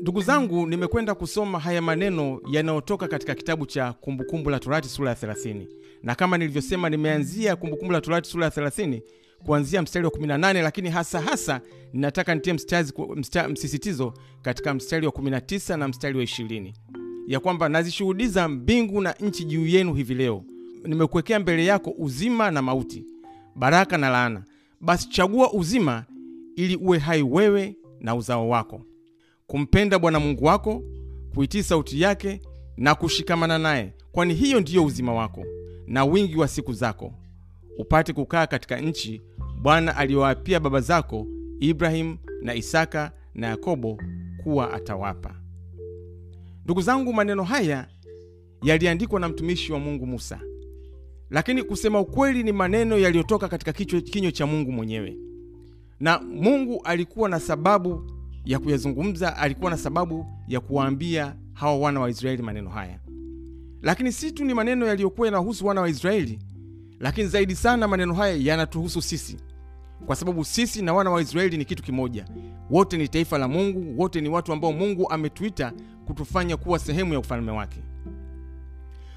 Ndugu zangu, nimekwenda kusoma haya maneno yanayotoka katika kitabu cha Kumbukumbu la Torati sura ya 30, na kama nilivyosema, nimeanzia Kumbukumbu la Torati sura ya 30 kuanzia mstari wa 18, lakini hasa hasa ninataka nitie msisitizo katika mstari wa 19 na mstari wa 20 ya kwamba nazishuhudiza mbingu na nchi juu yenu hivi leo, nimekuwekea mbele yako uzima na mauti, baraka na laana. Basi chagua uzima, ili uwe hai wewe na uzao wako, kumpenda Bwana Mungu wako, kuitii sauti yake na kushikamana naye, kwani hiyo ndiyo uzima wako na wingi wa siku zako, upate kukaa katika nchi Bwana aliyowaapia baba zako Ibrahimu na Isaka na Yakobo kuwa atawapa. Ndugu zangu, maneno haya yaliandikwa na mtumishi wa Mungu Musa, lakini kusema ukweli ni maneno yaliyotoka katika kinywa cha Mungu mwenyewe, na Mungu alikuwa na sababu ya kuyazungumza, alikuwa na sababu ya kuwaambia hawa wana wa Israeli maneno haya. Lakini si tu ni maneno yaliyokuwa yanahusu wana wa Israeli, lakini zaidi sana maneno haya yanatuhusu sisi, kwa sababu sisi na wana wa Israeli ni kitu kimoja. Wote ni taifa la Mungu, wote ni watu ambao Mungu ametuita kutufanya kuwa sehemu ya ufalme wake.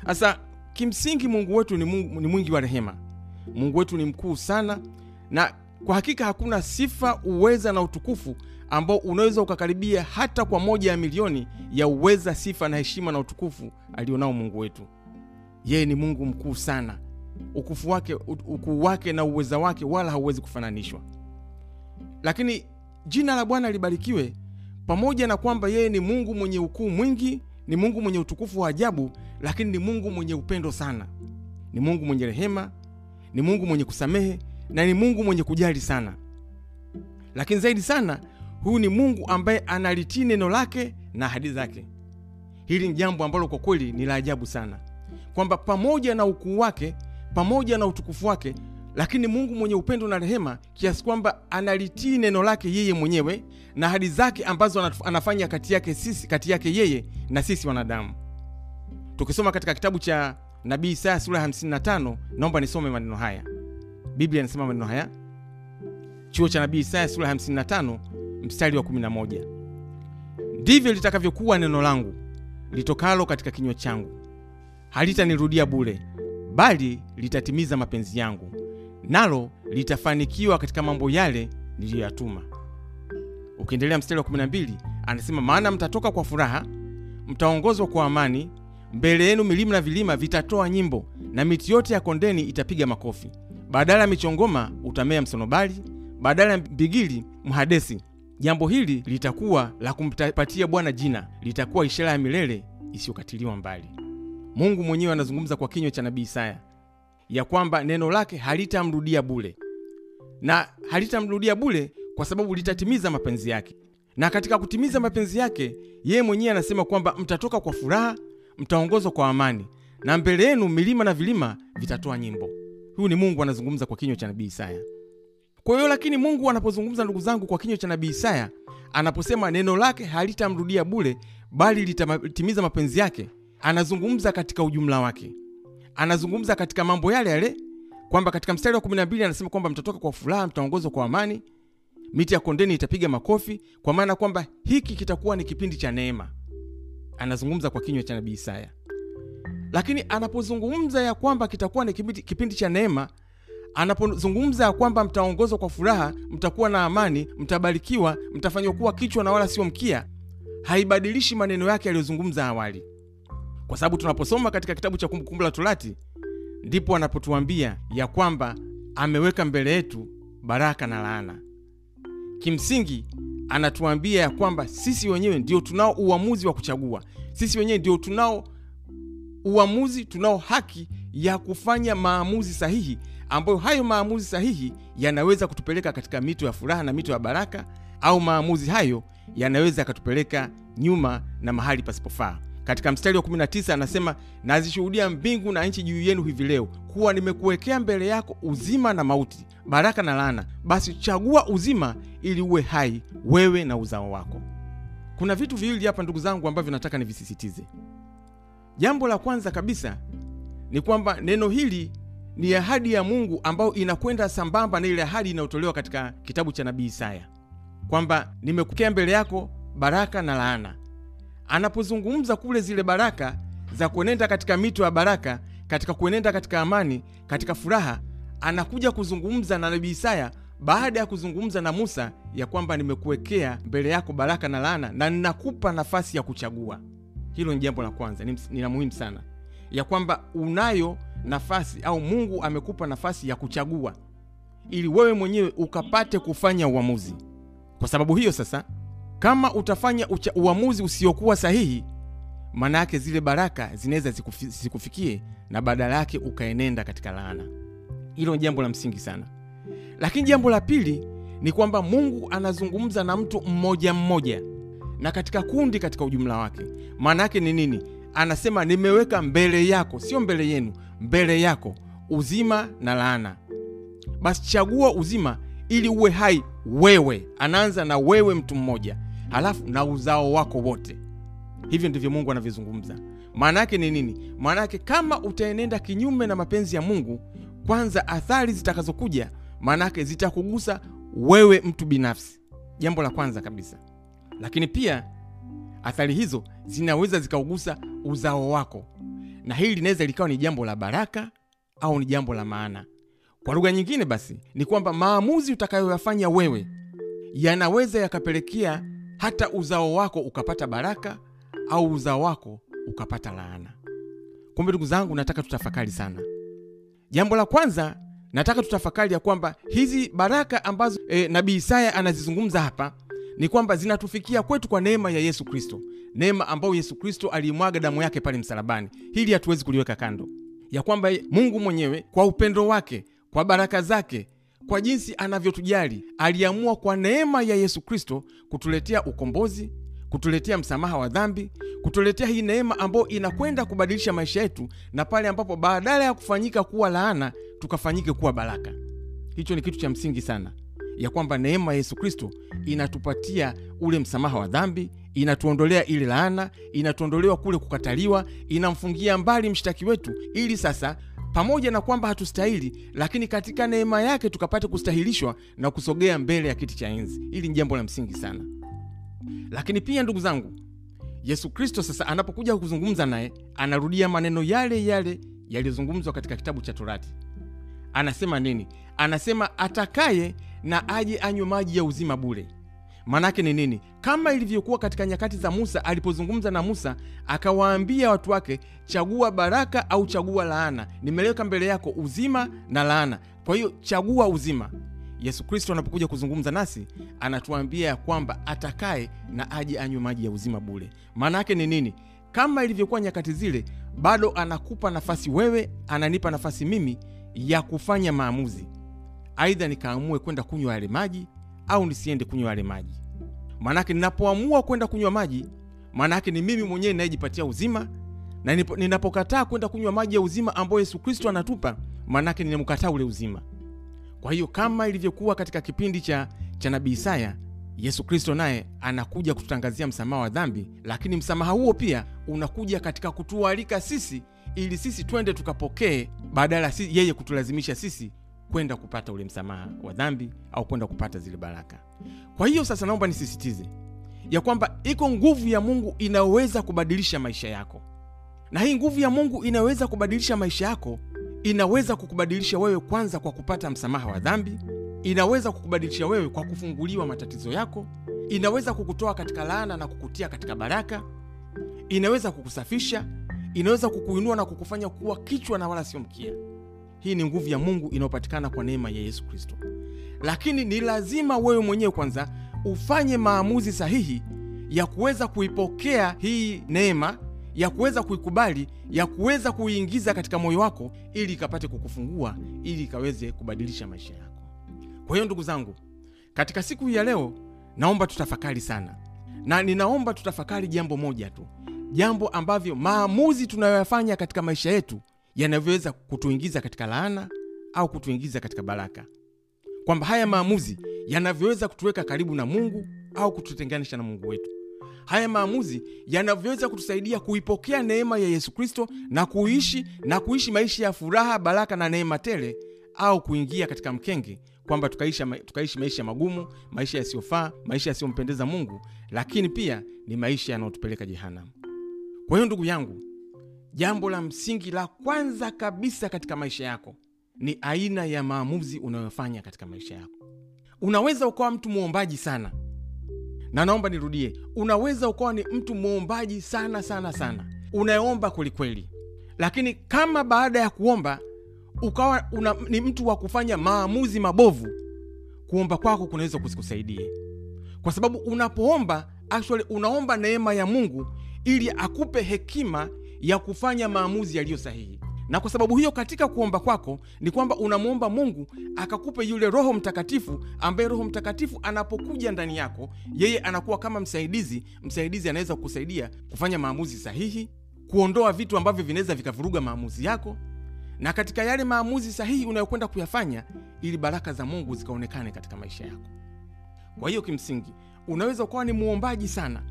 Sasa kimsingi, Mungu wetu ni, Mungu, ni mwingi wa rehema. Mungu wetu ni mkuu sana, na kwa hakika hakuna sifa, uweza na utukufu ambao unaweza ukakaribia hata kwa moja ya milioni ya uweza, sifa na heshima na utukufu alionao Mungu wetu. Yeye ni Mungu mkuu sana, ukufu wake, ukuu wake na uweza wake wala hauwezi kufananishwa. Lakini jina la Bwana libarikiwe. Pamoja na kwamba yeye ni Mungu mwenye ukuu mwingi, ni Mungu mwenye utukufu wa ajabu, lakini ni Mungu mwenye upendo sana, ni Mungu mwenye rehema, ni Mungu mwenye kusamehe na ni Mungu mwenye kujali sana. Lakini zaidi sana, huyu ni Mungu ambaye analitii neno lake na ahadi zake. Hili ni jambo ambalo kwa kweli ni la ajabu sana, kwamba pamoja na ukuu wake, pamoja na utukufu wake, lakini Mungu mwenye upendo na rehema, kiasi kwamba analitii neno lake yeye mwenyewe na ahadi zake ambazo anafanya kati yake sisi, kati yake yeye na sisi wanadamu. Tukisoma katika kitabu cha nabii Isaya sura ya 55, naomba nisome maneno haya. Biblia inasema maneno haya, chuo cha nabii Isaya sura ya 55 mstari wa 11: ndivyo litakavyokuwa neno langu litokalo katika kinywa changu, halitanirudia bure, bali litatimiza mapenzi yangu, nalo litafanikiwa katika mambo yale niliyoyatuma. Ukiendelea mstari wa 12 anasema, maana mtatoka kwa furaha, mtaongozwa kwa amani, mbele yenu milima na vilima vitatoa nyimbo, na miti yote ya kondeni itapiga makofi. Badala ya michongoma utamea msonobali, badala ya mbigili mhadesi. Jambo hili litakuwa la kumpatia Bwana jina, litakuwa ishara ya milele isiyokatiliwa mbali. Mungu mwenyewe anazungumza kwa kinywa cha nabii Isaya ya kwamba neno lake halitamrudia bure, na halitamrudia bure kwa sababu litatimiza mapenzi yake. Na katika kutimiza mapenzi yake, yeye mwenyewe anasema kwamba mtatoka kwa furaha, mtaongozwa kwa amani, na mbele yenu milima na vilima vitatoa nyimbo. Huyu ni Mungu anazungumza kwa kinywa cha nabii Isaya. Kwa hiyo, lakini Mungu anapozungumza, ndugu zangu, kwa kinywa cha nabii Isaya, anaposema neno lake halitamrudia bure, bali litatimiza mapenzi yake, anazungumza katika ujumla wake, anazungumza katika mambo yale yale, kwamba katika mstari wa 12 anasema kwamba mtatoka kwa furaha, mtaongozwa kwa amani, miti ya kondeni itapiga makofi, kwa maana kwamba hiki kitakuwa ni kipindi cha neema. Anazungumza kwa kinywa cha nabii Isaya. Lakini anapozungumza ya kwamba kitakuwa ni kipindi cha neema, anapozungumza kwamba mtaongozwa kwa furaha, mtakuwa na amani, mtabarikiwa, mtafanywa kuwa kichwa na wala sio mkia, haibadilishi maneno yake aliyozungumza awali, kwa sababu tunaposoma katika kitabu cha Kumbukumbu la Torati ndipo anapotuambia ya kwamba ameweka mbele yetu baraka na laana. Kimsingi anatuambia ya kwamba sisi wenyewe ndio tunao uamuzi wa kuchagua, sisi wenyewe ndio tunao uamuzi, tunao haki ya kufanya maamuzi sahihi, ambayo hayo maamuzi sahihi yanaweza kutupeleka katika mito ya furaha na mito ya baraka, au maamuzi hayo yanaweza yakatupeleka nyuma na mahali pasipofaa. Katika mstari wa 19 anasema, nazishuhudia mbingu na nchi juu yenu hivi leo kuwa nimekuwekea mbele yako uzima na mauti, baraka na laana. Basi chagua uzima, ili uwe hai wewe na uzao wako. Kuna vitu viwili hapa ndugu zangu, ambavyo nataka nivisisitize. Jambo la kwanza kabisa ni kwamba neno hili ni ahadi ya Mungu ambayo inakwenda sambamba na ile ahadi inayotolewa katika kitabu cha nabii Isaya kwamba nimekukea mbele yako baraka na laana. Anapozungumza kule zile baraka za kuenenda katika mito ya baraka, katika kuenenda katika amani, katika furaha, anakuja kuzungumza na nabii Isaya baada ya kuzungumza na Musa ya kwamba nimekuwekea mbele yako baraka na laana na ninakupa nafasi ya kuchagua. Hilo ni jambo la kwanza, ni, la muhimu sana, ya kwamba unayo nafasi au Mungu amekupa nafasi ya kuchagua ili wewe mwenyewe ukapate kufanya uamuzi. Kwa sababu hiyo sasa, kama utafanya ucha, uamuzi usiokuwa sahihi, maana yake zile baraka zinaweza zikufi, zikufikie na badala yake ukaenenda katika laana. Hilo ni jambo la msingi sana. Lakini jambo la pili ni kwamba Mungu anazungumza na mtu mmoja mmoja na katika kundi, katika ujumla wake. Maana yake ni nini? Anasema nimeweka mbele yako, sio mbele yenu, mbele yako uzima na laana. Basi chagua uzima ili uwe hai wewe. Anaanza na wewe mtu mmoja, halafu na uzao wako wote. Hivyo ndivyo Mungu anavyozungumza. Maana yake ni nini? Maana yake kama utaenenda kinyume na mapenzi ya Mungu, kwanza athari zitakazokuja, maana yake zitakugusa wewe mtu binafsi, jambo la kwanza kabisa. Lakini pia athari hizo zinaweza zikaugusa uzao wako, na hili linaweza likawa ni jambo la baraka au ni jambo la maana. Kwa lugha nyingine, basi ni kwamba maamuzi utakayoyafanya wewe yanaweza yakapelekea hata uzao wako ukapata baraka au uzao wako ukapata laana. Kumbe ndugu zangu, nataka tutafakari sana. Jambo la kwanza, nataka tutafakari ya kwamba hizi baraka ambazo e, nabii Isaya anazizungumza hapa ni kwamba zinatufikia kwetu kwa neema ya Yesu Kristo, neema ambayo Yesu Kristo aliimwaga damu yake pale msalabani. Hili hatuwezi kuliweka kando, ya kwamba Mungu mwenyewe kwa upendo wake, kwa baraka zake, kwa jinsi anavyotujali, aliamua kwa neema ya Yesu Kristo kutuletea ukombozi, kutuletea msamaha wa dhambi, kutuletea hii neema ambayo inakwenda kubadilisha maisha yetu, na pale ambapo badala ya kufanyika kuwa laana tukafanyike kuwa baraka. Hicho ni kitu cha msingi sana ya kwamba neema ya Yesu Kristo inatupatia ule msamaha wa dhambi, inatuondolea ile laana, inatuondolewa kule kukataliwa, inamfungia mbali mshtaki wetu, ili sasa pamoja na kwamba hatustahili, lakini katika neema yake tukapate kustahilishwa na kusogea mbele ya kiti cha enzi. Hili ni jambo la msingi sana. Lakini pia ndugu zangu, Yesu Kristo sasa anapokuja kuzungumza naye, anarudia maneno yale yale yaliyozungumzwa katika kitabu cha Torati. Anasema nini? Anasema atakaye na aje anywe maji ya uzima bure. Maanake ni nini? Kama ilivyokuwa katika nyakati za Musa, alipozungumza na Musa akawaambia watu wake, chagua baraka au chagua laana, nimeleweka mbele yako uzima na laana, kwa hiyo chagua uzima. Yesu Kristo anapokuja kuzungumza nasi anatuambia ya kwamba atakaye na aje anywe maji ya uzima bure. Maana yake ni nini? Kama ilivyokuwa nyakati zile, bado anakupa nafasi wewe, ananipa nafasi mimi ya kufanya maamuzi, aidha nikaamue kwenda kunywa yale maji au nisiende kunywa yale maji. Maanake ninapoamua kwenda kunywa maji, maanake ni mimi mwenyewe ninayejipatia uzima, na ninapokataa kwenda kunywa maji ya uzima ambayo Yesu Kristo anatupa, maanake ninamkataa ule uzima. Kwa hiyo kama ilivyokuwa katika kipindi cha, cha nabii Isaya, Yesu Kristo naye anakuja kututangazia msamaha wa dhambi, lakini msamaha huo pia unakuja katika kutualika sisi ili sisi twende tukapokee, badala yeye kutulazimisha sisi kwenda kupata ule msamaha wa dhambi au kwenda kupata zile baraka. Kwa hiyo sasa, naomba nisisitize ya kwamba iko nguvu ya Mungu inayoweza kubadilisha maisha yako, na hii nguvu ya Mungu inayoweza kubadilisha maisha yako inaweza kukubadilisha wewe kwanza kwa kupata msamaha wa dhambi, inaweza kukubadilisha wewe kwa kufunguliwa matatizo yako, inaweza kukutoa katika laana na kukutia katika baraka, inaweza kukusafisha, inaweza kukuinua na kukufanya kuwa kichwa na wala sio mkia. Hii ni nguvu ya Mungu inayopatikana kwa neema ya Yesu Kristo, lakini ni lazima wewe mwenyewe kwanza ufanye maamuzi sahihi ya kuweza kuipokea hii neema ya kuweza kuikubali ya kuweza kuiingiza katika moyo wako ili ikapate kukufungua ili ikaweze kubadilisha maisha yako. Kwa hiyo ndugu zangu, katika siku hii ya leo, naomba tutafakari sana, na ninaomba tutafakari jambo moja tu, jambo ambavyo maamuzi tunayoyafanya katika maisha yetu yanavyoweza kutuingiza katika laana au kutuingiza katika baraka, kwamba haya maamuzi yanavyoweza kutuweka karibu na Mungu au kututenganisha na Mungu wetu haya maamuzi yanavyoweza kutusaidia kuipokea neema ya Yesu Kristo na kuishi na kuishi maisha ya furaha, baraka na neema tele, au kuingia katika mkenge kwamba tukaishi, tukaishi maisha magumu, maisha yasiyofaa, maisha yasiyompendeza Mungu, lakini pia ni maisha yanayotupeleka jehanamu. Kwa hiyo ndugu yangu, jambo la msingi la kwanza kabisa katika maisha yako ni aina ya maamuzi unayofanya katika maisha yako. Unaweza ukawa mtu mwombaji sana, na naomba nirudie, unaweza ukawa ni mtu mwombaji sana sana sana, unayeomba kwelikweli, lakini kama baada ya kuomba ukawa una, ni mtu wa kufanya maamuzi mabovu, kuomba kwako kunaweza kusikusaidie, kwa sababu unapoomba actually unaomba neema ya Mungu ili akupe hekima ya kufanya maamuzi yaliyo sahihi. Na kwa sababu hiyo, katika kuomba kwako ni kwamba unamwomba Mungu akakupe yule Roho Mtakatifu, ambaye Roho Mtakatifu anapokuja ndani yako, yeye anakuwa kama msaidizi. Msaidizi anaweza kukusaidia kufanya maamuzi sahihi, kuondoa vitu ambavyo vinaweza vikavuruga maamuzi yako, na katika yale maamuzi sahihi unayokwenda kuyafanya, ili baraka za Mungu zikaonekane katika maisha yako. Kwa hiyo kimsingi, unaweza ukawa ni muombaji sana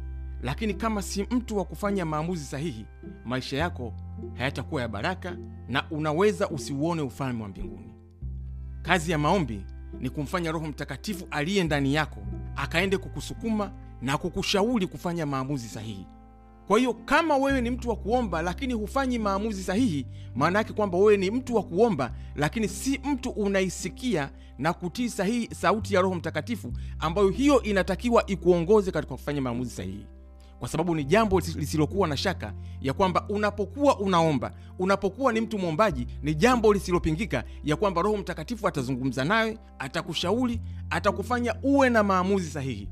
lakini kama si mtu wa kufanya maamuzi sahihi, maisha yako hayatakuwa ya baraka na unaweza usiuone ufalme wa mbinguni. Kazi ya maombi ni kumfanya Roho Mtakatifu aliye ndani yako akaende kukusukuma na kukushauri kufanya maamuzi sahihi. Kwa hiyo kama wewe ni mtu wa kuomba lakini hufanyi maamuzi sahihi, maana yake kwamba wewe ni mtu wa kuomba lakini si mtu unaisikia na kutii sahihi sauti ya Roho Mtakatifu, ambayo hiyo inatakiwa ikuongoze katika kufanya maamuzi sahihi kwa sababu ni jambo lisilokuwa na shaka ya kwamba unapokuwa unaomba, unapokuwa ni mtu mwombaji, ni jambo lisilopingika ya kwamba Roho Mtakatifu atazungumza nawe, atakushauri, atakufanya uwe na maamuzi sahihi.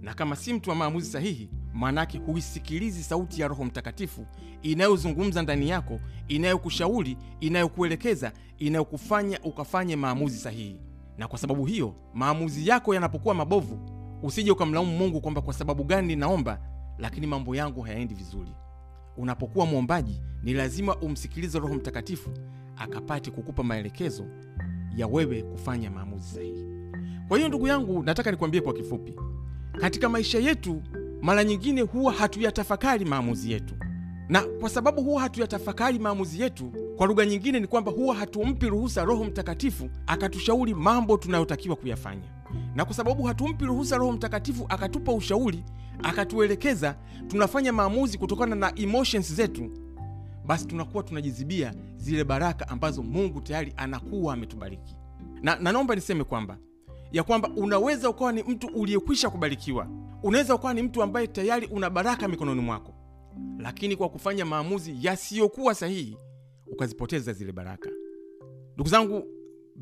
Na kama si mtu wa maamuzi sahihi, maanake huisikilizi sauti ya Roho Mtakatifu inayozungumza ndani yako, inayokushauri, inayokuelekeza, inayokufanya ukafanye maamuzi sahihi. Na kwa sababu hiyo, maamuzi yako yanapokuwa mabovu, usije ukamlaumu Mungu kwamba kwa sababu gani ninaomba lakini mambo yangu hayaendi vizuri. Unapokuwa mwombaji, ni lazima umsikilize Roho Mtakatifu akapate kukupa maelekezo ya wewe kufanya maamuzi sahihi. Kwa hiyo ndugu yangu, nataka nikwambie kwa kifupi, katika maisha yetu mara nyingine huwa hatuyatafakari maamuzi yetu, na kwa sababu huwa hatuyatafakari maamuzi yetu, kwa lugha nyingine ni kwamba huwa hatumpi ruhusa Roho Mtakatifu akatushauri mambo tunayotakiwa kuyafanya, na kwa sababu hatumpi ruhusa Roho Mtakatifu akatupa ushauri akatuelekeza tunafanya maamuzi kutokana na emotions zetu, basi tunakuwa tunajizibia zile baraka ambazo Mungu tayari anakuwa ametubariki. Na, na niseme kwamba ya kwamba unaweza ukawa ni mtu uliyekwisha kubarikiwa, unaweza ukawa ni mtu ambaye tayari una baraka mikononi mwako, lakini kwa kufanya maamuzi yasiyokuwa sahihi ukazipoteza zile baraka. Ndugu zangu,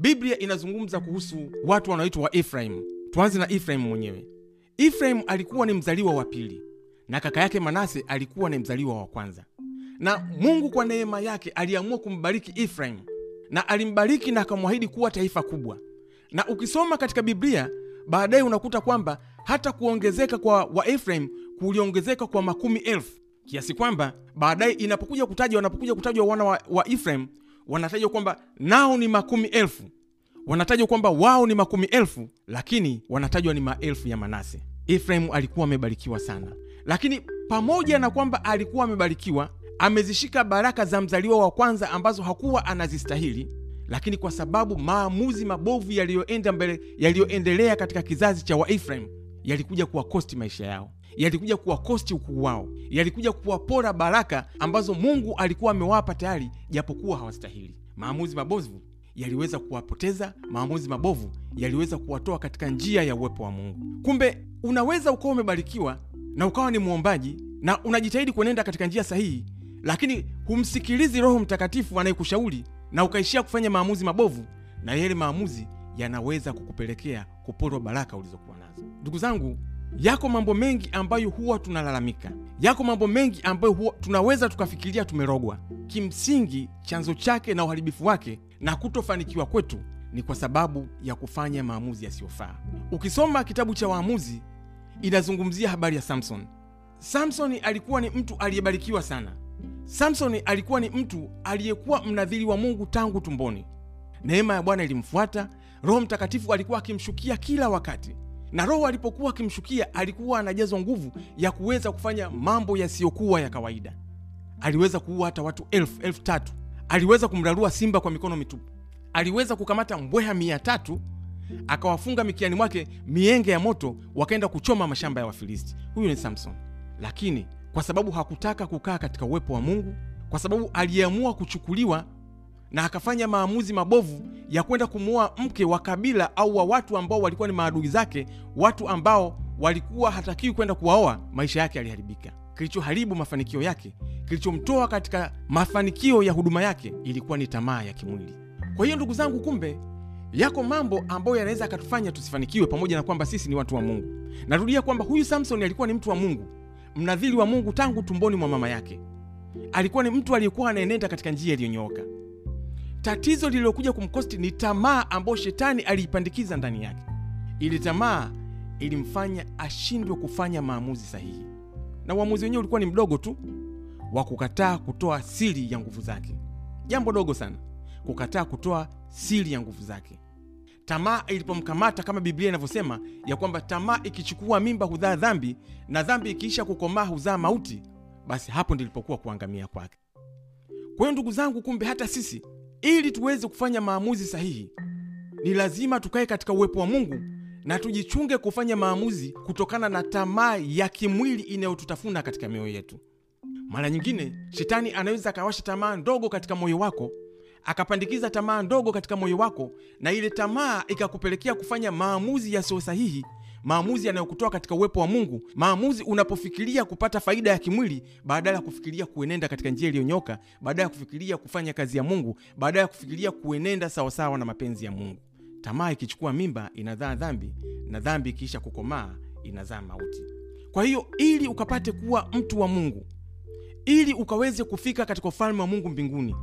Biblia inazungumza kuhusu watu wanaoitwa wa Efraimu. Tuanze na Efraimu mwenyewe. Efraimu alikuwa ni mzaliwa wa pili na kaka yake Manase alikuwa ni mzaliwa wa kwanza, na Mungu kwa neema yake aliamua kumbariki Efraimu na alimbariki na akamwahidi kuwa taifa kubwa. Na ukisoma katika Biblia baadaye unakuta kwamba hata kuongezeka kwa Waefraimu kuliongezeka kwa makumi elfu kiasi kwamba baadaye inapokuja kutajwa wanapokuja kutajwa wana wa, wa Efraimu wanatajwa kwamba nao ni makumi elfu. Wanatajwa kwamba wao ni makumi elfu, lakini wanatajwa ni maelfu ya Manase. Efraimu alikuwa amebarikiwa sana, lakini pamoja na kwamba alikuwa amebarikiwa, amezishika baraka za mzaliwa wa kwanza ambazo hakuwa anazistahili, lakini kwa sababu maamuzi mabovu yaliyoenda mbele, yaliyoendelea katika kizazi cha Waefraimu yalikuja kuwakosti maisha yao, yalikuja kuwakosti ukuu wao, yalikuja kuwapora baraka ambazo Mungu alikuwa amewapa tayari, japokuwa hawastahili. Maamuzi mabovu yaliweza kuwapoteza. Maamuzi mabovu yaliweza kuwatoa katika njia ya uwepo wa Mungu. Kumbe unaweza ukawa umebarikiwa na ukawa ni mwombaji na unajitahidi kuenenda katika njia sahihi, lakini humsikilizi Roho Mtakatifu anayekushauri na ukaishia kufanya maamuzi mabovu, na yale maamuzi yanaweza kukupelekea kuporwa baraka ulizokuwa nazo. Ndugu zangu, yako mambo mengi ambayo huwa tunalalamika, yako mambo mengi ambayo huwa tunaweza tukafikiria tumerogwa. Kimsingi, chanzo chake na uharibifu wake na kutofanikiwa kwetu ni kwa sababu ya kufanya maamuzi yasiyofaa. Ukisoma kitabu cha Waamuzi inazungumzia habari ya Samson. Samsoni alikuwa ni mtu aliyebarikiwa sana. Samsoni alikuwa ni mtu aliyekuwa mnadhiri wa Mungu tangu tumboni. Neema ya Bwana ilimfuata. Roho Mtakatifu alikuwa akimshukia kila wakati, na Roho alipokuwa akimshukia alikuwa anajazwa nguvu ya kuweza kufanya mambo yasiyokuwa ya kawaida. Aliweza kuua hata watu elfu elfu tatu aliweza kumrarua simba kwa mikono mitupu. aliweza kukamata mbweha mia tatu akawafunga mikiani mwake mienge ya moto, wakaenda kuchoma mashamba ya Wafilisti. Huyu ni Samson, lakini kwa sababu hakutaka kukaa katika uwepo wa Mungu, kwa sababu aliamua kuchukuliwa na akafanya maamuzi mabovu ya kwenda kumuoa mke wa kabila au wa watu ambao walikuwa ni maadui zake, watu ambao walikuwa hatakiwi kwenda kuwaoa, maisha yake yaliharibika. Kilichoharibu mafanikio yake, kilichomtoa katika mafanikio ya huduma yake, ilikuwa ni tamaa ya kimwili. Kwa hiyo ndugu zangu, kumbe yako mambo ambayo yanaweza akatufanya tusifanikiwe, pamoja na kwamba sisi ni watu wa Mungu. Narudia kwamba huyu Samson alikuwa ni mtu wa Mungu, mnadhiri wa Mungu tangu tumboni mwa mama yake. Alikuwa ni mtu aliyekuwa anaenenda katika njia iliyonyooka. Tatizo lililokuja kumkosti ni tamaa ambayo shetani aliipandikiza ndani yake. Ili tamaa ilimfanya ashindwe kufanya maamuzi sahihi, na uamuzi wenyewe ulikuwa ni mdogo tu wa kukataa kutoa siri ya nguvu zake. Jambo dogo sana, kukataa kutoa siri ya nguvu zake. Tamaa ilipomkamata, kama Biblia inavyosema ya kwamba tamaa ikichukua mimba huzaa dhambi, na dhambi ikiisha kukomaa huzaa mauti, basi hapo ndilipokuwa kuangamia kwake. Kwa hiyo ndugu zangu, kumbe hata sisi ili tuweze kufanya maamuzi sahihi, ni lazima tukae katika uwepo wa Mungu na tujichunge kufanya maamuzi kutokana na tamaa ya kimwili inayotutafuna katika mioyo yetu. Mara nyingine shetani anaweza akawasha tamaa ndogo katika moyo wako, akapandikiza tamaa ndogo katika moyo wako, na ile tamaa ikakupelekea kufanya maamuzi yasiyo sahihi, maamuzi yanayokutoa katika uwepo wa Mungu, maamuzi unapofikiria kupata faida ya kimwili badala ya kufikiria kuenenda katika njia iliyonyoka, badala ya kufikiria kufanya kazi ya Mungu, badala ya kufikiria kuenenda sawasawa na mapenzi ya Mungu. Tamaa ikichukua mimba inazaa dhambi, na dhambi ikiisha kukomaa inazaa mauti. Kwa hiyo ili ukapate kuwa mtu wa Mungu, ili ukaweze kufika katika ufalme wa Mungu mbinguni,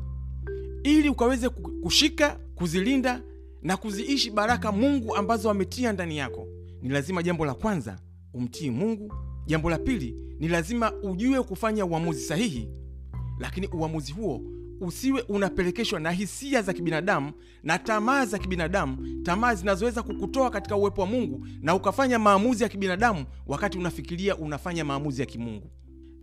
ili ukaweze kushika, kuzilinda na kuziishi baraka Mungu ambazo ametia ndani yako, ni lazima jambo la kwanza umtii Mungu. Jambo la pili ni lazima ujue kufanya uamuzi sahihi, lakini uamuzi huo usiwe unapelekeshwa na hisia za kibinadamu na tamaa za kibinadamu, tamaa zinazoweza kukutoa katika uwepo wa Mungu na ukafanya maamuzi ya kibinadamu wakati unafikiria unafanya maamuzi ya kimungu.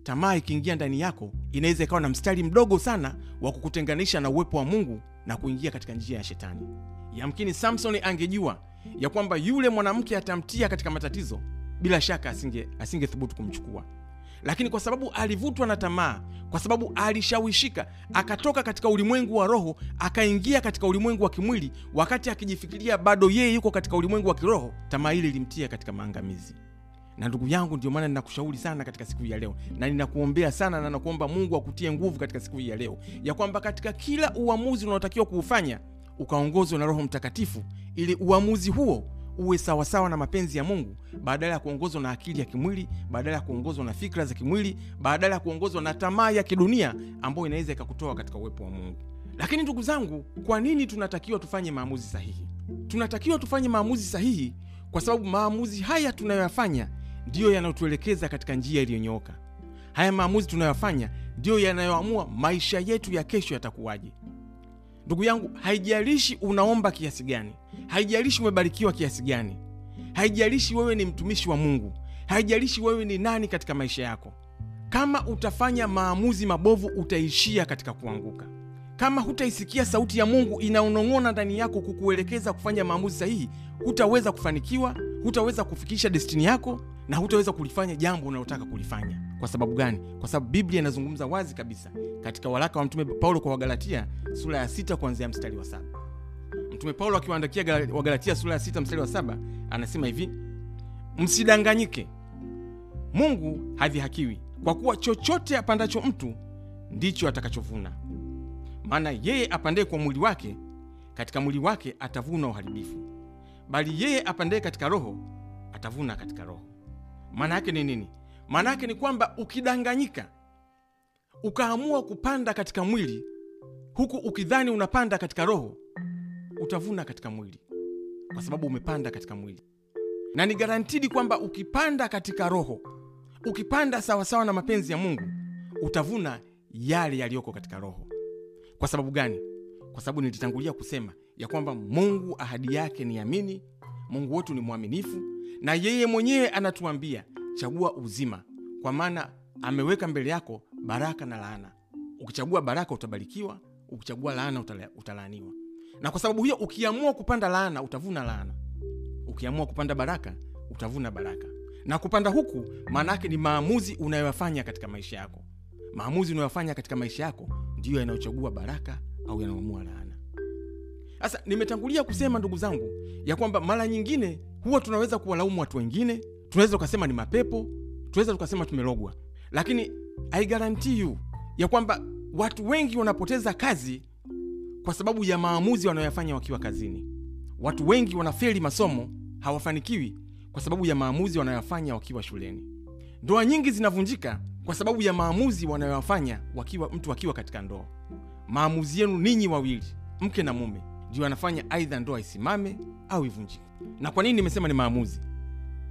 Tamaa ikiingia ndani yako, inaweza ikawa na mstari mdogo sana wa kukutenganisha na uwepo wa Mungu na kuingia katika njia ya Shetani. Yamkini Samsoni angejua ya kwamba yule mwanamke atamtia katika matatizo, bila shaka asinge asingethubutu kumchukua lakini kwa sababu alivutwa na tamaa, kwa sababu alishawishika, akatoka katika ulimwengu wa roho akaingia katika ulimwengu wa kimwili, wakati akijifikiria bado yeye yuko katika ulimwengu wa kiroho, tamaa ile ilimtia katika maangamizi. Na ndugu yangu, ndio maana ninakushauri sana katika siku hii ya leo, na ninakuombea sana na nakuomba Mungu akutie nguvu katika siku hii ya leo, ya kwamba katika kila uamuzi unaotakiwa kuufanya ukaongozwe na Roho Mtakatifu, ili uamuzi huo uwe sawasawa na mapenzi ya Mungu, badala ya kuongozwa na akili ya kimwili, badala ya kuongozwa na fikra za kimwili, badala ya kuongozwa na tamaa ya kidunia ambayo inaweza ikakutoa katika uwepo wa Mungu. Lakini ndugu zangu, kwa nini tunatakiwa tufanye maamuzi sahihi? Tunatakiwa tufanye maamuzi sahihi kwa sababu maamuzi haya tunayoyafanya ndiyo yanayotuelekeza katika njia iliyonyooka. Haya maamuzi tunayoyafanya ndiyo yanayoamua maisha yetu ya kesho yatakuwaje. Ndugu yangu, haijalishi unaomba kiasi gani, haijalishi umebarikiwa kiasi gani, haijalishi wewe ni mtumishi wa Mungu, haijalishi wewe ni nani katika maisha yako, kama utafanya maamuzi mabovu, utaishia katika kuanguka. Kama hutaisikia sauti ya Mungu inaonong'ona ndani yako kukuelekeza kufanya maamuzi sahihi, hutaweza kufanikiwa, hutaweza kufikisha destini yako, na hutaweza kulifanya jambo unalotaka kulifanya. Kwa sababu gani? Kwa sababu Biblia inazungumza wazi kabisa katika waraka wa Mtume Paulo kwa Wagalatia sura ya sita kuanzia mstari wa saba. Mtume Paulo akiwaandikia Wagalatia sura ya sita mstari wa saba anasema hivi: msidanganyike, Mungu hadhihakiwi, kwa kuwa chochote apandacho mtu ndicho atakachovuna. Maana yeye apandaye kwa mwili wake, katika mwili wake atavuna uharibifu, bali yeye apandaye katika Roho atavuna katika Roho. Maana yake ni nini? Maana yake ni kwamba ukidanganyika ukaamua kupanda katika mwili huku ukidhani unapanda katika roho, utavuna katika mwili, kwa sababu umepanda katika mwili. Na ni garantidi kwamba ukipanda katika roho, ukipanda sawasawa na mapenzi ya Mungu, utavuna yale yaliyoko katika roho. Kwa sababu gani? Kwa sababu nilitangulia kusema ya kwamba Mungu ahadi yake ni amini, Mungu wetu ni mwaminifu, na yeye mwenyewe anatuambia chagua uzima, kwa maana ameweka mbele yako baraka na laana. Ukichagua baraka utabarikiwa, ukichagua laana utala, utalaaniwa. na kwa sababu hiyo ukiamua kupanda laana utavuna laana ukiamua kupanda baraka utavuna baraka na kupanda huku maana yake ni maamuzi unayoyafanya katika maisha yako maamuzi unayoyafanya katika maisha yako ndiyo yanayochagua baraka au yanayoamua laana sasa nimetangulia kusema ndugu zangu ya kwamba mara nyingine huwa tunaweza kuwalaumu watu wengine tunaweza tukasema ni mapepo tunaweza tukasema tumelogwa. Lakini i you ya kwamba watu wengi wanapoteza kazi kwa sababu ya maamuzi wanayoyafanya wakiwa kazini. Watu wengi wanafeli masomo hawafanikiwi kwa sababu ya maamuzi wanayoyafanya wakiwa shuleni. Ndoa nyingi zinavunjika kwa sababu ya maamuzi wanayoyafanya wakiwa mtu akiwa katika ndoa. Maamuzi yenu ninyi wawili mke na mume ndio anafanya aidha ndoa isimame au ivunjike. Na kwa nini nimesema ni maamuzi?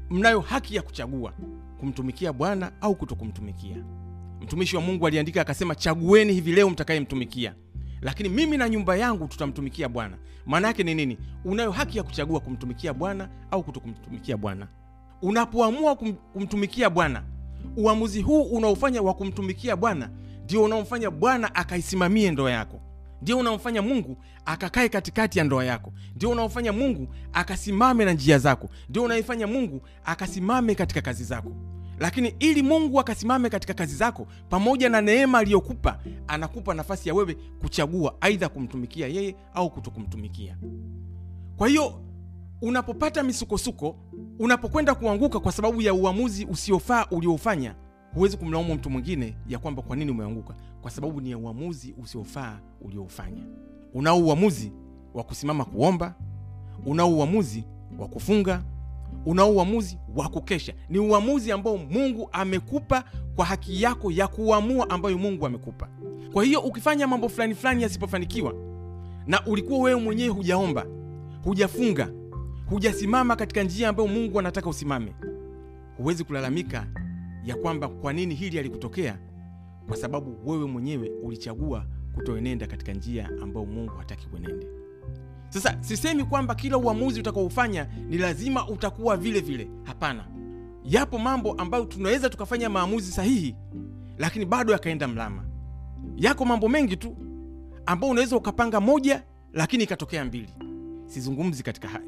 Mnayo haki ya kuchagua kumtumikia bwana au kutokumtumikia. Mtumishi wa mungu aliandika akasema chagueni hivi leo mtakayemtumikia. Lakini mimi na nyumba yangu tutamtumikia bwana. Maana yake ni nini? Unayo haki ya kuchagua kumtumikia bwana au kutokumtumikia bwana. Unapoamua kum, kumtumikia bwana uamuzi huu unaofanya wa kumtumikia bwana ndio unaomfanya bwana akaisimamie ndoa yako ndio unaomfanya mungu akakae katikati ya ndoa yako. Ndio unaofanya mungu akasimame na njia zako. Ndio unaifanya mungu akasimame katika kazi zako. Lakini ili mungu akasimame katika kazi zako pamoja na neema aliyokupa anakupa nafasi ya wewe kuchagua aidha kumtumikia yeye au kutokumtumikia. Kwa hiyo unapopata misukosuko unapokwenda kuanguka kwa sababu ya uamuzi usiofaa ulioufanya huwezi kumlaumu mtu mwingine ya kwamba kwa nini umeanguka? Kwa sababu ni ya uamuzi usiofaa ulioufanya. Unao uamuzi wa kusimama kuomba unao uamuzi wa kufunga unao uamuzi wa kukesha. Ni uamuzi ambao mungu amekupa kwa haki yako ya kuamua ambayo mungu amekupa. Kwa hiyo ukifanya mambo fulani fulani yasipofanikiwa na ulikuwa wewe mwenyewe hujaomba hujafunga hujasimama katika njia ambayo mungu anataka usimame huwezi kulalamika ya kwamba kwa nini hili alikutokea kwa sababu wewe mwenyewe ulichagua kutoenenda katika njia ambayo mungu hataki kuenende sasa sisemi kwamba kila uamuzi utakaofanya ni lazima utakuwa vile vile. Hapana. Yapo mambo ambayo tunaweza tukafanya maamuzi sahihi lakini bado yakaenda mlama. Yako mambo mengi tu ambao unaweza ukapanga moja lakini ikatokea mbili. Sizungumzi katika hayo.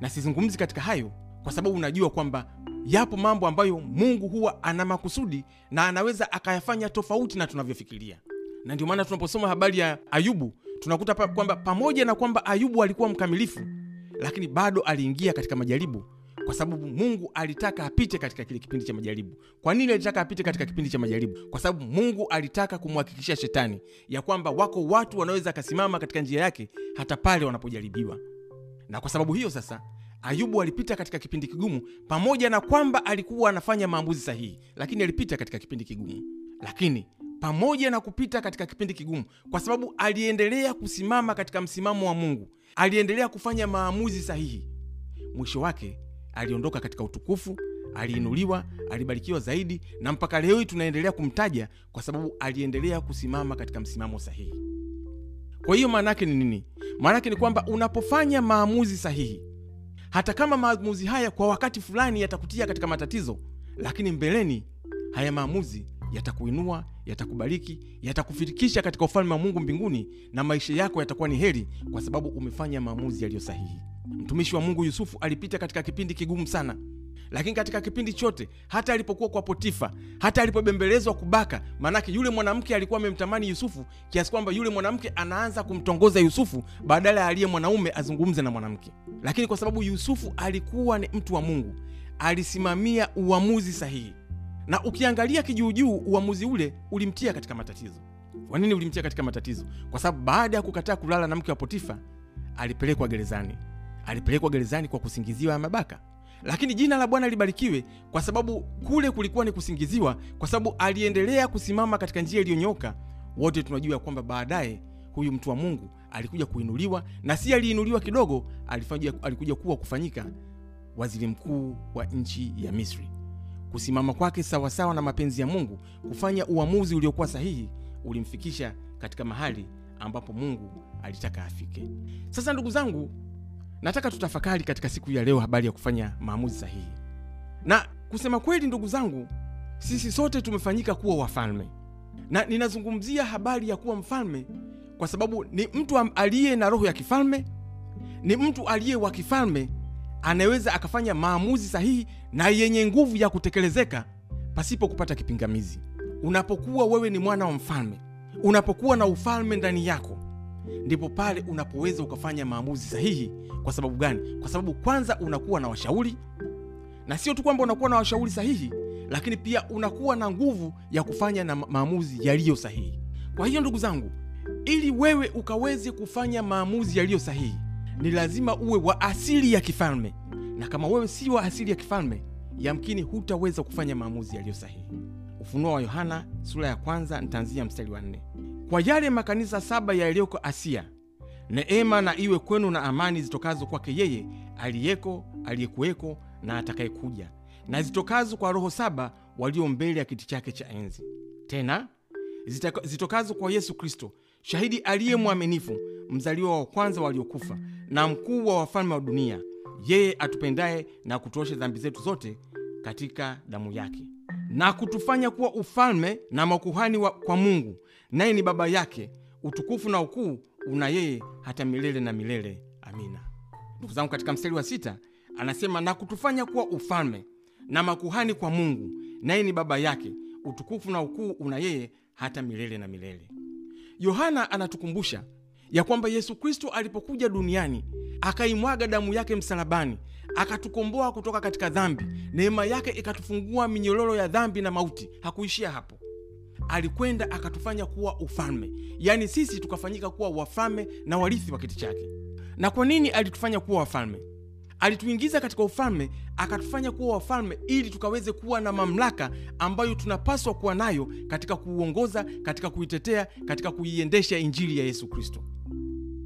Na sizungumzi katika hayo kwa sababu unajua kwamba yapo mambo ambayo mungu huwa ana makusudi na anaweza akayafanya tofauti na tunavyofikiria. Na ndio maana tunaposoma habari ya ayubu tunakuta pa, kwamba pamoja na kwamba ayubu alikuwa mkamilifu lakini bado aliingia katika majaribu kwa sababu mungu alitaka apite katika kile kipindi cha majaribu. Kwa nini alitaka apite katika kipindi cha majaribu? Kwa sababu mungu alitaka kumhakikishia shetani ya kwamba wako watu wanaweza akasimama katika njia yake hata pale wanapojaribiwa. Na kwa sababu hiyo sasa ayubu alipita katika kipindi kigumu pamoja na kwamba alikuwa anafanya maamuzi sahihi lakini alipita katika kipindi kigumu. Lakini pamoja na kupita katika kipindi kigumu kwa sababu aliendelea kusimama katika msimamo wa mungu aliendelea kufanya maamuzi sahihi mwisho wake aliondoka katika utukufu aliinuliwa alibarikiwa zaidi na mpaka leo hii tunaendelea kumtaja kwa sababu aliendelea kusimama katika msimamo sahihi. Kwa hiyo maana yake ni nini? Maana yake ni kwamba unapofanya maamuzi sahihi hata kama maamuzi haya kwa wakati fulani yatakutia katika matatizo lakini mbeleni haya maamuzi yatakuinua yatakubariki yatakufikisha katika ufalme wa mungu mbinguni na maisha yako yatakuwa ni heri kwa sababu umefanya maamuzi yaliyo sahihi. Mtumishi wa mungu yusufu alipita katika kipindi kigumu sana lakini katika kipindi chote hata alipokuwa kwa potifa hata alipobembelezwa kubaka maanake yule mwanamke alikuwa amemtamani yusufu kiasi kwamba yule mwanamke anaanza kumtongoza yusufu badala ya aliye mwanaume azungumze na mwanamke. Lakini kwa sababu yusufu alikuwa ni mtu wa mungu alisimamia uamuzi sahihi. Na ukiangalia kijuujuu uamuzi ule ulimtia katika matatizo. Kwa nini ulimtia katika matatizo? Kwa sababu baada ya kukataa kulala na mke wa potifa alipelekwa gerezani. Alipelekwa gerezani kwa kusingiziwa mabaka lakini jina la bwana libarikiwe kwa sababu kule kulikuwa ni kusingiziwa kwa sababu aliendelea kusimama katika njia iliyonyoka. Wote tunajua kwamba baadaye huyu mtu wa mungu alikuja kuinuliwa na si aliinuliwa kidogo alifanya, alikuja kuwa kufanyika waziri mkuu wa nchi ya misri. Kusimama kwake sawasawa na mapenzi ya mungu kufanya uamuzi uliokuwa sahihi ulimfikisha katika mahali ambapo mungu alitaka afike. Sasa ndugu zangu nataka tutafakari katika siku ya leo habari ya kufanya maamuzi sahihi na kusema kweli ndugu zangu sisi sote tumefanyika kuwa wafalme na ninazungumzia habari ya kuwa mfalme kwa sababu ni mtu aliye na roho ya kifalme, ni mtu aliye wa kifalme, anaweza akafanya maamuzi sahihi na yenye nguvu ya kutekelezeka pasipo kupata kipingamizi. Unapokuwa wewe ni mwana wa mfalme, unapokuwa na ufalme ndani yako, ndipo pale unapoweza ukafanya maamuzi sahihi. Kwa sababu gani? Kwa sababu kwanza unakuwa na washauri, na sio tu kwamba unakuwa na washauri sahihi, lakini pia unakuwa na nguvu ya kufanya na maamuzi yaliyo sahihi. Kwa hiyo ndugu zangu, ili wewe ukaweze kufanya maamuzi yaliyo sahihi, ni lazima uwe wa asili ya kifalme, na kama wewe si wa asili ya kifalme, yamkini hutaweza kufanya maamuzi yaliyo sahihi. Ufunuo wa Yohana sura ya kwanza nitaanzia mstari wa nne. Kwa yale makanisa saba yaliyoko Asia, neema na iwe kwenu na amani zitokazo kwake yeye aliyeko, aliyekuweko na atakayekuja, na zitokazo kwa roho saba walio mbele ya kiti chake cha enzi, tena zitokazo kwa Yesu Kristo, shahidi aliye mwaminifu, mzaliwa wa kwanza waliokufa, na mkuu wa wafalme wa dunia, yeye atupendaye na kutuosha dhambi zetu zote katika damu yake, na kutufanya kuwa ufalme na makuhani wa, kwa Mungu, naye ni Baba yake. Utukufu na ukuu una yeye hata milele na milele. Amina. Ndugu zangu, katika mstari wa sita anasema na kutufanya kuwa ufalme na makuhani kwa Mungu, naye ni Baba yake. Utukufu na ukuu una yeye hata milele na milele. Yohana anatukumbusha ya kwamba Yesu Kristo alipokuja duniani akaimwaga damu yake msalabani, akatukomboa kutoka katika dhambi, neema yake ikatufungua minyororo ya dhambi na mauti. Hakuishia hapo, alikwenda akatufanya kuwa ufalme, yaani sisi tukafanyika kuwa wafalme na warithi wa kiti chake. Na kwa nini alitufanya kuwa wafalme? Alituingiza katika ufalme, akatufanya kuwa wafalme ili tukaweze kuwa na mamlaka ambayo tunapaswa kuwa nayo katika kuuongoza, katika kuitetea, katika kuiendesha injili ya Yesu Kristo.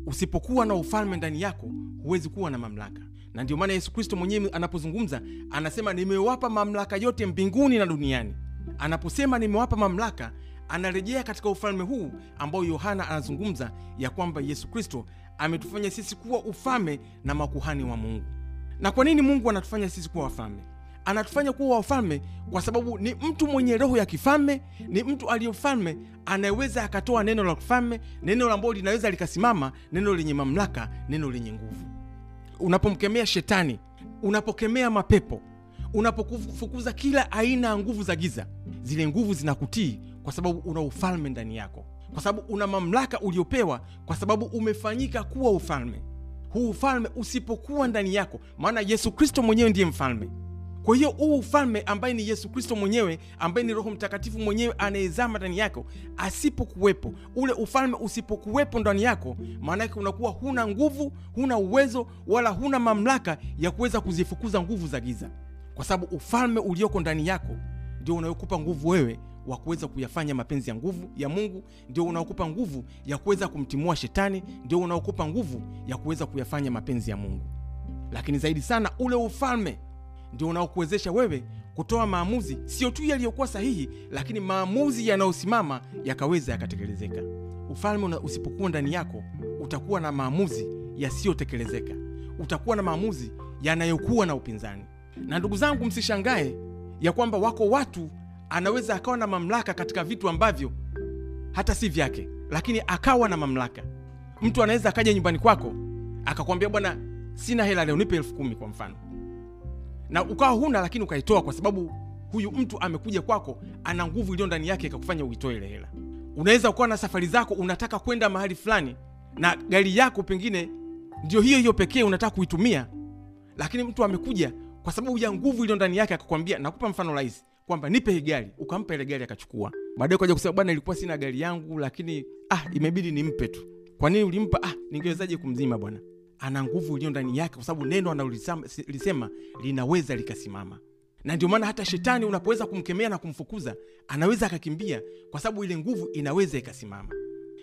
Usipokuwa na ufalme ndani yako, huwezi kuwa na mamlaka. Na ndio maana Yesu Kristo mwenyewe anapozungumza anasema, nimewapa mamlaka yote mbinguni na duniani. Anaposema nimewapa mamlaka, anarejea katika ufalme huu ambao Yohana anazungumza ya kwamba Yesu Kristo ametufanya sisi kuwa ufalme na makuhani wa Mungu. Na kwa nini Mungu anatufanya sisi kuwa wafalme? Anatufanya kuwa wafalme kwa sababu ni mtu mwenye roho ya kifalme, ni mtu aliyefalme anayeweza akatoa neno la kifalme, neno ambalo linaweza likasimama, neno lenye mamlaka, neno lenye nguvu. Unapomkemea shetani, unapokemea mapepo, unapofukuza kila aina ya nguvu za giza, zile nguvu zinakutii kwa sababu una ufalme ndani yako, kwa sababu una mamlaka uliopewa, kwa sababu umefanyika kuwa ufalme. Huu ufalme usipokuwa ndani yako, maana Yesu Kristo mwenyewe ndiye mfalme. Kwa hiyo huu ufalme ambaye ni Yesu Kristo mwenyewe, ambaye ni Roho Mtakatifu mwenyewe anayezama ndani yako, asipokuwepo, ule ufalme usipokuwepo ndani yako, maana yake unakuwa huna nguvu, huna uwezo, wala huna mamlaka ya kuweza kuzifukuza nguvu za giza, kwa sababu ufalme ulioko ndani yako ndio unayokupa nguvu wewe wa kuweza kuyafanya mapenzi ya nguvu ya Mungu, ndio unaokupa nguvu ya kuweza kumtimua shetani, ndio unaokupa nguvu ya kuweza kuyafanya mapenzi ya Mungu. Lakini zaidi sana, ule ufalme ndio unaokuwezesha wewe kutoa maamuzi sio tu yaliyokuwa sahihi, lakini maamuzi yanayosimama yakaweza yakatekelezeka. Ufalme usipokuwa ndani yako, utakuwa na maamuzi yasiyotekelezeka, utakuwa na maamuzi yanayokuwa na upinzani. Na ndugu zangu, msishangae ya kwamba wako watu anaweza akawa na mamlaka katika vitu ambavyo hata si vyake, lakini akawa na mamlaka. Mtu anaweza akaja nyumbani kwako akakwambia, bwana, sina hela leo, nipe elfu kumi kwa mfano na ukawa huna, lakini ukaitoa kwa sababu huyu mtu amekuja kwako, ana nguvu iliyo ndani yake ikakufanya uitoe ile hela. Unaweza ukawa na safari zako, unataka kwenda mahali fulani, na gari yako pengine ndio hiyo hiyo pekee unataka kuitumia, lakini mtu amekuja kwa sababu ya nguvu iliyo ndani yake akakwambia, nakupa mfano rahisi kwamba nipe hii gari, ukampa ile gari akachukua. Baadaye kaja kusema bwana, ilikuwa sina gari yangu, lakini ah, imebidi nimpe tu. Kwa nini ulimpa? Ah, ningewezaje kumzima bwana? Ana nguvu iliyo ndani yake, kwa sababu neno analolisema linaweza likasimama. Na ndio maana hata shetani unapoweza kumkemea na kumfukuza, anaweza akakimbia, kwa sababu ile nguvu inaweza ikasimama.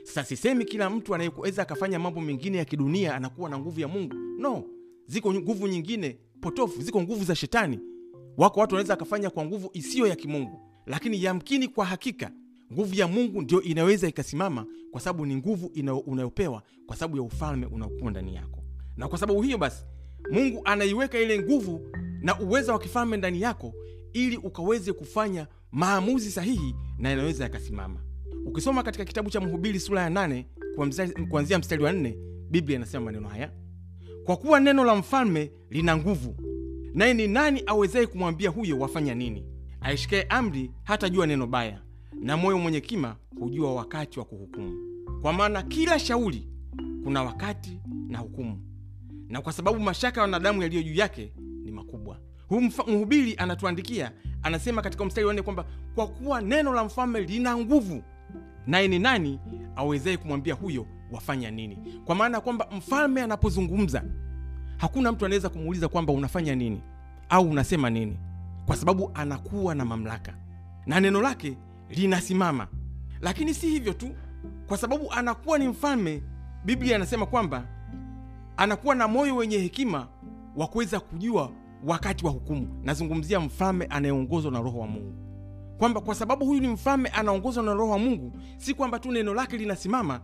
Sasa sisemi kila mtu anayeweza akafanya mambo mengine ya kidunia anakuwa na nguvu ya Mungu. No, ziko nguvu nyingine potofu, ziko nguvu za shetani. Wako watu wanaweza akafanya kwa nguvu isiyo ya kimungu, lakini yamkini, kwa hakika nguvu ya Mungu ndio inaweza ikasimama, kwa sababu ni nguvu unayopewa kwa sababu ya ufalme unaokuwa ndani yako. Na kwa sababu hiyo basi, Mungu anaiweka ile nguvu na uweza wa kifalme ndani yako, ili ukaweze kufanya maamuzi sahihi na yanaweza yakasimama. ukisoma katika kitabu cha mhubiri sura ya 8 kuanzia- mstari wa 4 biblia inasema maneno haya kwa kuwa neno la mfalme lina nguvu. Naye ni nani awezaye kumwambia huyo wafanya nini? Aishikaye amri hatajua neno baya na moyo mwenye kima hujua wakati wa kuhukumu. Kwa maana kila shauri kuna wakati na hukumu. Na kwa sababu mashaka ya wanadamu yaliyo juu yake ni makubwa. Huu mhubiri anatuandikia anasema katika mstari wanne kwamba kwa kuwa neno la mfalme lina nguvu naye ni nani awezaye kumwambia huyo wafanya nini. Kwa maana ya kwamba mfalme anapozungumza hakuna mtu anaweza kumuuliza kwamba unafanya nini au unasema nini kwa sababu anakuwa na mamlaka na neno lake linasimama. Lakini si hivyo tu kwa sababu anakuwa ni mfalme biblia anasema kwamba anakuwa na moyo wenye hekima wa kuweza kujua wakati wa hukumu. Nazungumzia mfalme anayeongozwa na roho wa mungu. Kwamba kwa sababu huyu ni mfalme anaongozwa na roho wa mungu si kwamba tu neno lake linasimama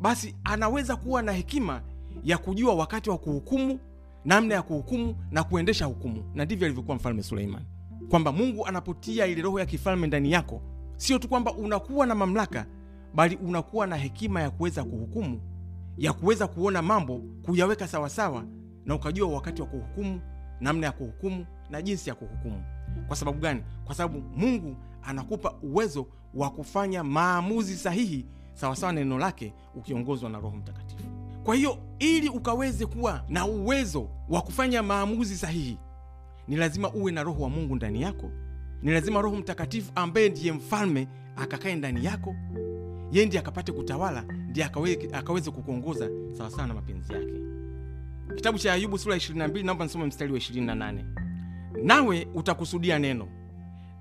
basi anaweza kuwa na hekima ya kujua wakati wa kuhukumu namna ya kuhukumu na kuendesha hukumu. Na ndivyo alivyokuwa mfalme suleiman. Kwamba mungu anapotia ile roho ya kifalme ndani yako sio tu kwamba unakuwa na mamlaka bali unakuwa na hekima ya kuweza kuhukumu ya kuweza kuona mambo kuyaweka sawasawa na ukajua wakati wa kuhukumu namna ya kuhukumu na jinsi ya kuhukumu. Kwa sababu gani? Kwa sababu mungu anakupa uwezo wa kufanya maamuzi sahihi sawasawa na neno lake ukiongozwa na roho mtakatifu. Kwa hiyo ili ukaweze kuwa na uwezo wa kufanya maamuzi sahihi ni lazima uwe na roho wa mungu ndani yako. Ni lazima roho mtakatifu ambaye ndiye mfalme akakae ndani yako. Yeye ndiye akapate kutawala ndiye akawe, akaweze kukuongoza sawasawa na mapenzi yake. Kitabu cha ayubu sura 22 naomba nisome mstari wa 28 nawe utakusudia neno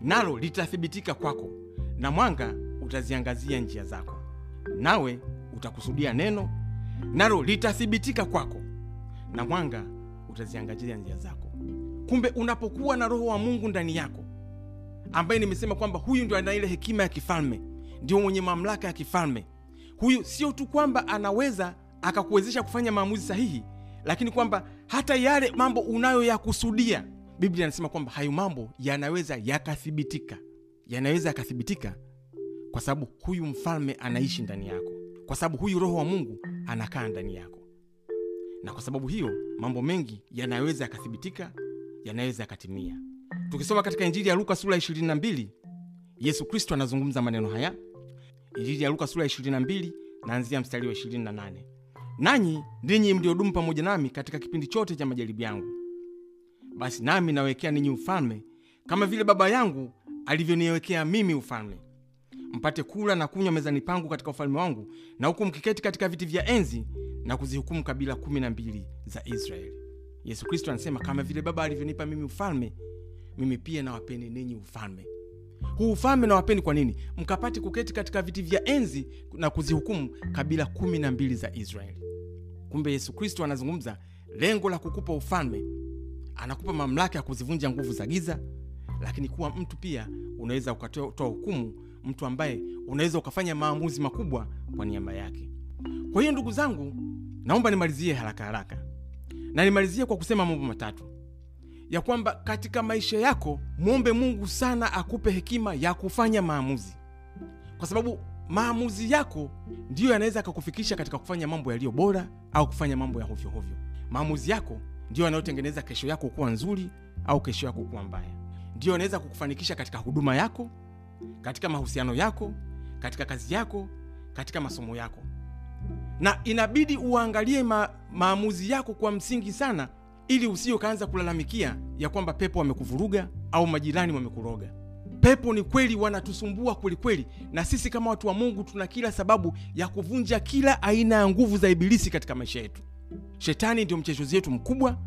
nalo litathibitika kwako na mwanga utaziangazia njia zako nawe utakusudia neno nalo litathibitika kwako na mwanga utaziangazia njia zako. Kumbe unapokuwa na roho wa mungu ndani yako ambaye nimesema kwamba huyu ndio ana ile hekima ya kifalme ndio mwenye mamlaka ya kifalme. Huyu sio tu kwamba anaweza akakuwezesha kufanya maamuzi sahihi lakini kwamba hata yale mambo unayoyakusudia biblia anasema kwamba hayo mambo yanaweza yakathibitika yanaweza yakathibitika kwa sababu huyu mfalme anaishi ndani yako. Kwa sababu huyu roho wa mungu anakaa ndani yako. Na kwa sababu hiyo mambo mengi yanaweza yakathibitika yanaweza yakatimia. Tukisoma katika injili ya luka sura ya 22 yesu kristo anazungumza maneno haya. Injili ya luka sura 22 naanzia mstari wa 28 nanyi ninyi mliodumu pamoja nami katika kipindi chote cha majaribu yangu. Basi nami nawekea ninyi ufalme kama vile baba yangu alivyoniwekea mimi ufalme mpate kula na kunywa mezani pangu katika ufalme wangu na huku mkiketi katika viti vya enzi na kuzihukumu kabila kumi na mbili za israeli. Yesu kristo anasema kama vile baba alivyonipa mimi ufalme mimi pia nawapeni ninyi ufalme. Huu ufalme nawapeni kwa nini? Mkapate kuketi katika viti vya enzi na kuzihukumu kabila kumi na mbili za israeli. Kumbe yesu kristo anazungumza lengo la kukupa ufalme. Anakupa mamlaka ya kuzivunja nguvu za giza lakini kuwa mtu pia unaweza ukatoa hukumu mtu ambaye unaweza ukafanya maamuzi makubwa kwa niaba yake. Kwa hiyo ndugu zangu naomba nimalizie haraka haraka. Na nimalizie kwa kusema mambo matatu. Ya kwamba katika maisha yako mwombe mungu sana akupe hekima ya kufanya maamuzi. Kwa sababu maamuzi yako ndiyo yanaweza akakufikisha katika kufanya mambo yaliyo bora au kufanya mambo ya hovyohovyo maamuzi yako ndiyo yanayotengeneza kesho yako kuwa nzuri au kesho yako kuwa mbaya. Ndiyo yanaweza kukufanikisha katika huduma yako katika mahusiano yako katika kazi yako katika masomo yako. Na inabidi uangalie ma, maamuzi yako kwa msingi sana ili usije kaanza kulalamikia ya kwamba pepo wamekuvuruga au majirani wamekuroga. Pepo ni kweli wanatusumbua kwelikweli na sisi kama watu wa mungu tuna kila sababu ya kuvunja kila aina ya nguvu za ibilisi katika maisha yetu. Shetani ndio mchezozi wetu mkubwa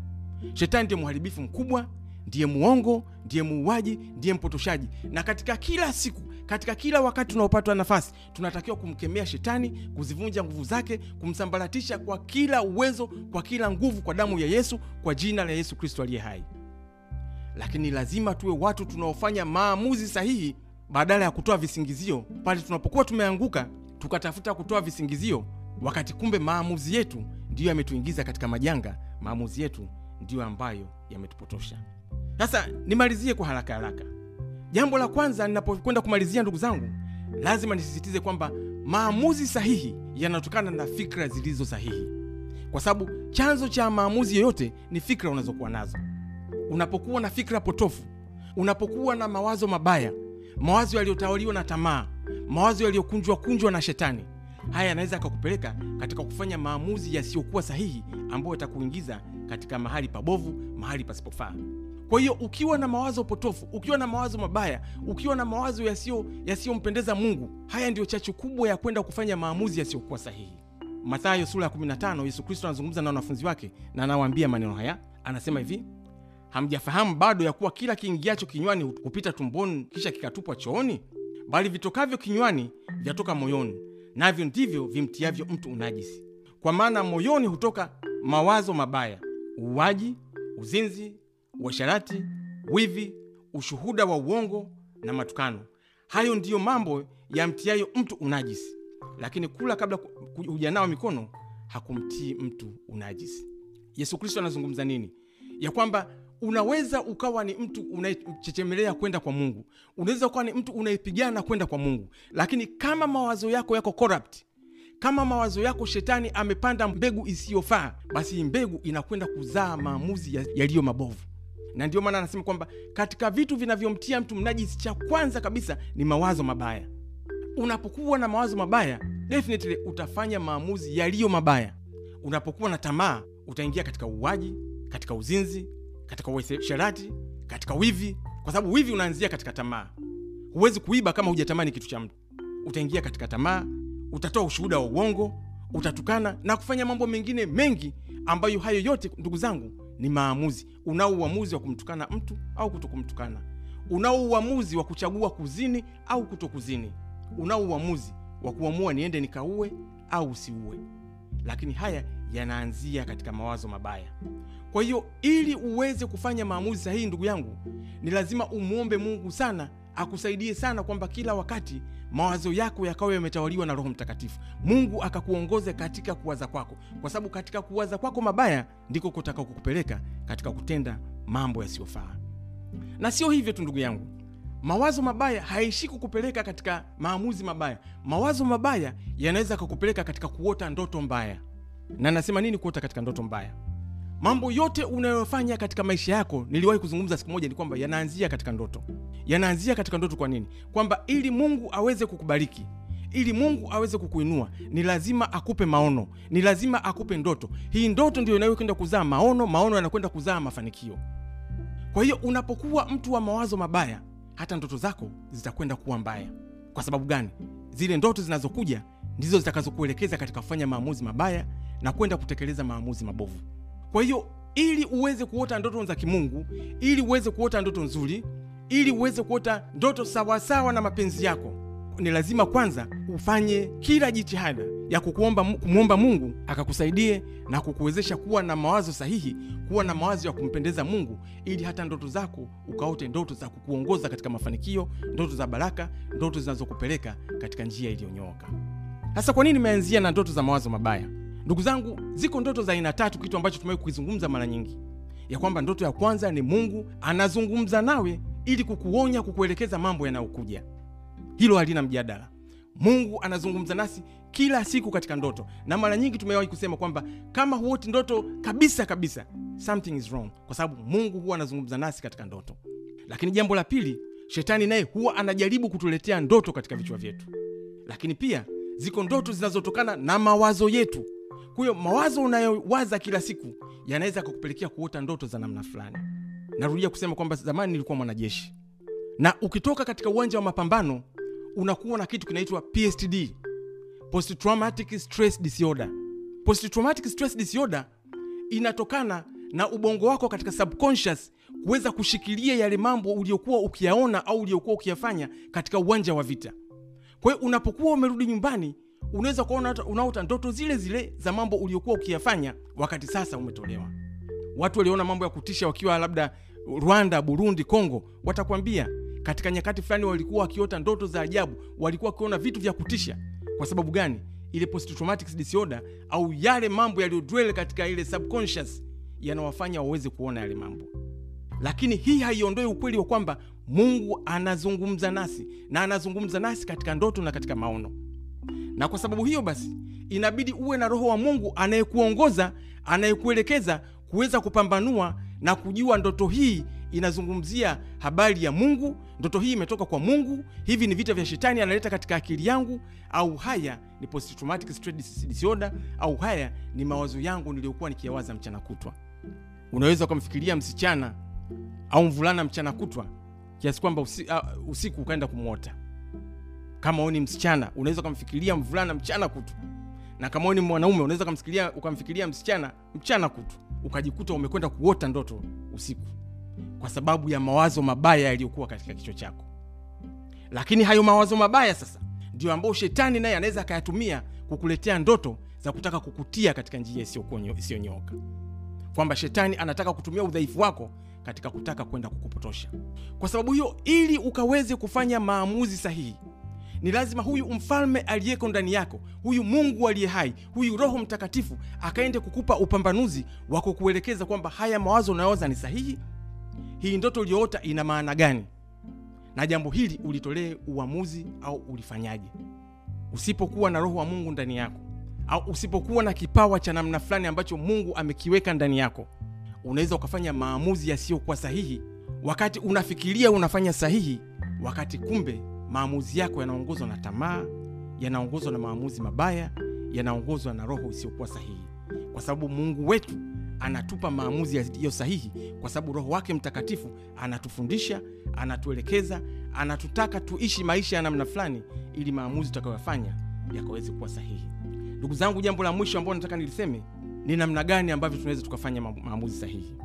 shetani ndio mharibifu mkubwa ndiye muongo ndiye muuaji ndiye mpotoshaji. Na katika kila siku katika kila wakati tunaopatwa nafasi tunatakiwa kumkemea shetani kuzivunja nguvu zake kumsambaratisha kwa kila uwezo kwa kila nguvu kwa damu ya yesu kwa jina la yesu kristo aliye hai. Lakini lazima tuwe watu tunaofanya maamuzi sahihi badala ya kutoa visingizio. Pale tunapokuwa tumeanguka tukatafuta kutoa visingizio wakati kumbe maamuzi yetu ndiyo yametuingiza katika majanga. Maamuzi yetu ndiyo ambayo yametupotosha sasa nimalizie kwa haraka haraka jambo la kwanza ninapokwenda kumalizia ndugu zangu lazima nisisitize kwamba maamuzi sahihi yanatokana na fikra zilizo sahihi, kwa sababu chanzo cha maamuzi yoyote ni fikra unazokuwa nazo. Unapokuwa na fikra potofu, unapokuwa na mawazo mabaya, mawazo yaliyotawaliwa na tamaa, mawazo yaliyokunjwa kunjwa na shetani, haya yanaweza yakakupeleka katika kufanya maamuzi yasiyokuwa sahihi, ambayo yatakuingiza katika mahali pabovu, mahali pasipofaa. Kwa hiyo ukiwa na mawazo potofu, ukiwa na mawazo mabaya, ukiwa na mawazo yasiyo yasiyompendeza Mungu, haya ndiyo chachu kubwa ya kwenda kufanya maamuzi yasiyokuwa sahihi. Mathayo sura ya 15, Yesu Kristo anazungumza na wanafunzi wake na anawaambia maneno haya, anasema hivi: hamjafahamu bado ya kuwa kila kiingiacho kinywani hupita tumboni kisha kikatupwa chooni? Bali vitokavyo kinywani vyatoka moyoni, navyo ndivyo vimtiavyo mtu unajisi. Kwa maana moyoni hutoka mawazo mabaya, uuaji, uzinzi, uasharati, wivi, ushuhuda wa uongo na matukano. Hayo ndiyo mambo yamtiayo mtu unajisi, lakini kula kabla hujanawa mikono hakumtii mtu unajisi. Yesu Kristo anazungumza nini? Ya kwamba unaweza ukawa ni mtu unayechechemelea kwenda kwa Mungu, unaweza ukawa ni mtu unayepigana kwenda kwa Mungu, lakini kama mawazo yako yako corrupt, kama mawazo yako shetani amepanda mbegu isiyofaa, basi mbegu inakwenda kuzaa maamuzi yaliyo mabovu. Na ndio maana anasema kwamba katika vitu vinavyomtia mtu mnajisi, cha kwanza kabisa ni mawazo mabaya. Unapokuwa na mawazo mabaya, definitely utafanya maamuzi yaliyo mabaya. Unapokuwa na tamaa, utaingia katika uuaji, katika uzinzi, katika uasherati, katika wivi, kwa sababu wivi unaanzia katika tamaa. Huwezi kuiba kama hujatamani kitu cha mtu. Utaingia katika tamaa, utatoa ushuhuda wa uongo, utatukana na kufanya mambo mengine mengi, ambayo hayo yote, ndugu zangu, ni maamuzi. Unao uamuzi wa kumtukana mtu au kutokumtukana. Unao uamuzi wa kuchagua kuzini au kutokuzini. Unao uamuzi wa kuamua niende nikaue au usiue. Lakini haya yanaanzia katika mawazo mabaya. Kwa hiyo ili uweze kufanya maamuzi sahihi, ndugu yangu, ni lazima umwombe Mungu sana akusaidie sana, kwamba kila wakati mawazo yako yakawa yametawaliwa na Roho Mtakatifu. Mungu akakuongoze katika kuwaza kwako, kwa sababu katika kuwaza kwako mabaya ndiko kutaka kukupeleka katika kutenda mambo yasiyofaa. Na sio hivyo tu, ndugu yangu, mawazo mabaya haishi kukupeleka katika maamuzi mabaya. Mawazo mabaya yanaweza kakupeleka katika kuota ndoto mbaya. Na nasema nini kuota katika ndoto mbaya? Mambo yote unayofanya katika maisha yako, niliwahi kuzungumza siku moja, ni kwamba yanaanzia katika ndoto. Yanaanzia katika ndoto. Kwa nini? Kwamba ili Mungu aweze kukubariki, ili Mungu aweze kukuinua, ni lazima akupe maono, ni lazima akupe ndoto. Hii ndoto ndio inayokwenda kuzaa maono, maono yanakwenda kuzaa mafanikio. Kwa hiyo unapokuwa mtu wa mawazo mabaya, hata ndoto zako zitakwenda kuwa mbaya. Kwa sababu gani? Zile ndoto zinazokuja ndizo zitakazokuelekeza katika kufanya maamuzi mabaya na kwenda kutekeleza maamuzi mabovu. Kwa hiyo ili uweze kuota ndoto za kimungu, ili uweze kuota ndoto nzuri, ili uweze kuota ndoto sawasawa na mapenzi yako, ni lazima kwanza ufanye kila jitihada ya kumwomba Mungu akakusaidie na kukuwezesha kuwa na mawazo sahihi, kuwa na mawazo ya kumpendeza Mungu, ili hata ndoto zako ukaote ndoto za kukuongoza katika mafanikio, ndoto za baraka, ndoto zinazokupeleka katika njia iliyonyooka. Sasa kwa nini nimeanzia na ndoto za mawazo mabaya? Ndugu zangu, ziko ndoto za aina tatu, kitu ambacho tumewahi kukizungumza mara nyingi, ya kwamba ndoto ya kwanza ni Mungu anazungumza nawe ili kukuonya, kukuelekeza mambo yanayokuja. Hilo halina mjadala. Mungu anazungumza nasi kila siku katika ndoto, na mara nyingi tumewahi kusema kwamba kama huoti ndoto kabisa kabisa, something is wrong, kwa sababu Mungu huwa anazungumza nasi katika ndoto. Lakini jambo la pili, shetani naye huwa anajaribu kutuletea ndoto katika vichwa vyetu, lakini pia ziko ndoto zinazotokana na mawazo yetu. Hiyo mawazo unayowaza kila siku yanaweza kukupelekea kuota ndoto za namna fulani. Narudia kusema kwamba zamani nilikuwa mwanajeshi, na ukitoka katika uwanja wa mapambano unakuwa na kitu kinaitwa PSTD, post stress disorder. Post stress disorder inatokana na ubongo wako katika subconscious kuweza kushikilia yale mambo uliokuwa ukiyaona au uliyokuwa ukiyafanya katika uwanja wa vita. Kwa hiyo unapokuwa umerudi nyumbani unaweza kuona unaota ndoto zile zile za mambo uliokuwa ukiyafanya wakati sasa umetolewa. Watu waliona mambo ya kutisha wakiwa labda Rwanda, Burundi, Kongo, watakwambia katika nyakati fulani walikuwa wakiota ndoto za ajabu, walikuwa wakiona vitu vya kutisha. Kwa sababu gani? Ile post disorder au yale mambo yaliyodwell katika ile subconscious yanawafanya waweze kuona yale mambo. lakini hii haiondoi ukweli wa kwamba mungu anazungumza nasi na anazungumza nasi katika ndoto na katika maono na kwa sababu hiyo basi inabidi uwe na roho wa mungu anayekuongoza anayekuelekeza kuweza kupambanua na kujua ndoto hii inazungumzia habari ya mungu ndoto hii imetoka kwa mungu hivi ni vita vya shetani analeta katika akili yangu au haya ni post stress disorder au haya ni mawazo yangu niliyokuwa nikiyawaza mchana kutwa. Unaweza ukamfikiria msichana au mvulana mchana kutwa kiasi kwamba usi, usiku ukaenda kumwota kama wewe ni msichana unaweza ukamfikiria mvulana mchana kutu. Na kama wewe ni mwanaume unaweza ukamfikiria msichana mchana kutu. Ukajikuta umekwenda kuota ndoto usiku kwa sababu ya mawazo mabaya yaliyokuwa katika kichwa chako. Lakini hayo mawazo mabaya sasa ndio ambayo shetani naye anaweza akayatumia kukuletea ndoto za kutaka kukutia katika njia isiyonyooka. Kwamba shetani anataka kutumia udhaifu wako katika kutaka kwenda kukupotosha. Kwa sababu hiyo ili ukaweze kufanya maamuzi sahihi ni lazima huyu mfalme aliyeko ndani yako huyu mungu aliye hai huyu roho mtakatifu akaende kukupa upambanuzi wa kukuelekeza kwamba haya mawazo unayoza ni sahihi. Hii ndoto uliyoota ina maana gani? Na jambo hili ulitolee uamuzi au ulifanyaje? Usipokuwa na roho wa mungu ndani yako au usipokuwa na kipawa cha namna fulani ambacho mungu amekiweka ndani yako unaweza ukafanya maamuzi yasiyokuwa sahihi. Wakati unafikiria unafanya sahihi wakati kumbe maamuzi yako yanaongozwa na tamaa yanaongozwa na maamuzi mabaya yanaongozwa na roho isiyokuwa sahihi. Kwa sababu mungu wetu anatupa maamuzi yaliyo sahihi kwa sababu roho wake mtakatifu anatufundisha anatuelekeza anatutaka tuishi maisha ya namna fulani ili maamuzi tutakayoyafanya yakaweze kuwa sahihi. Ndugu zangu jambo la mwisho ambao nataka niliseme ni namna gani ambavyo tunaweza tukafanya maamuzi sahihi.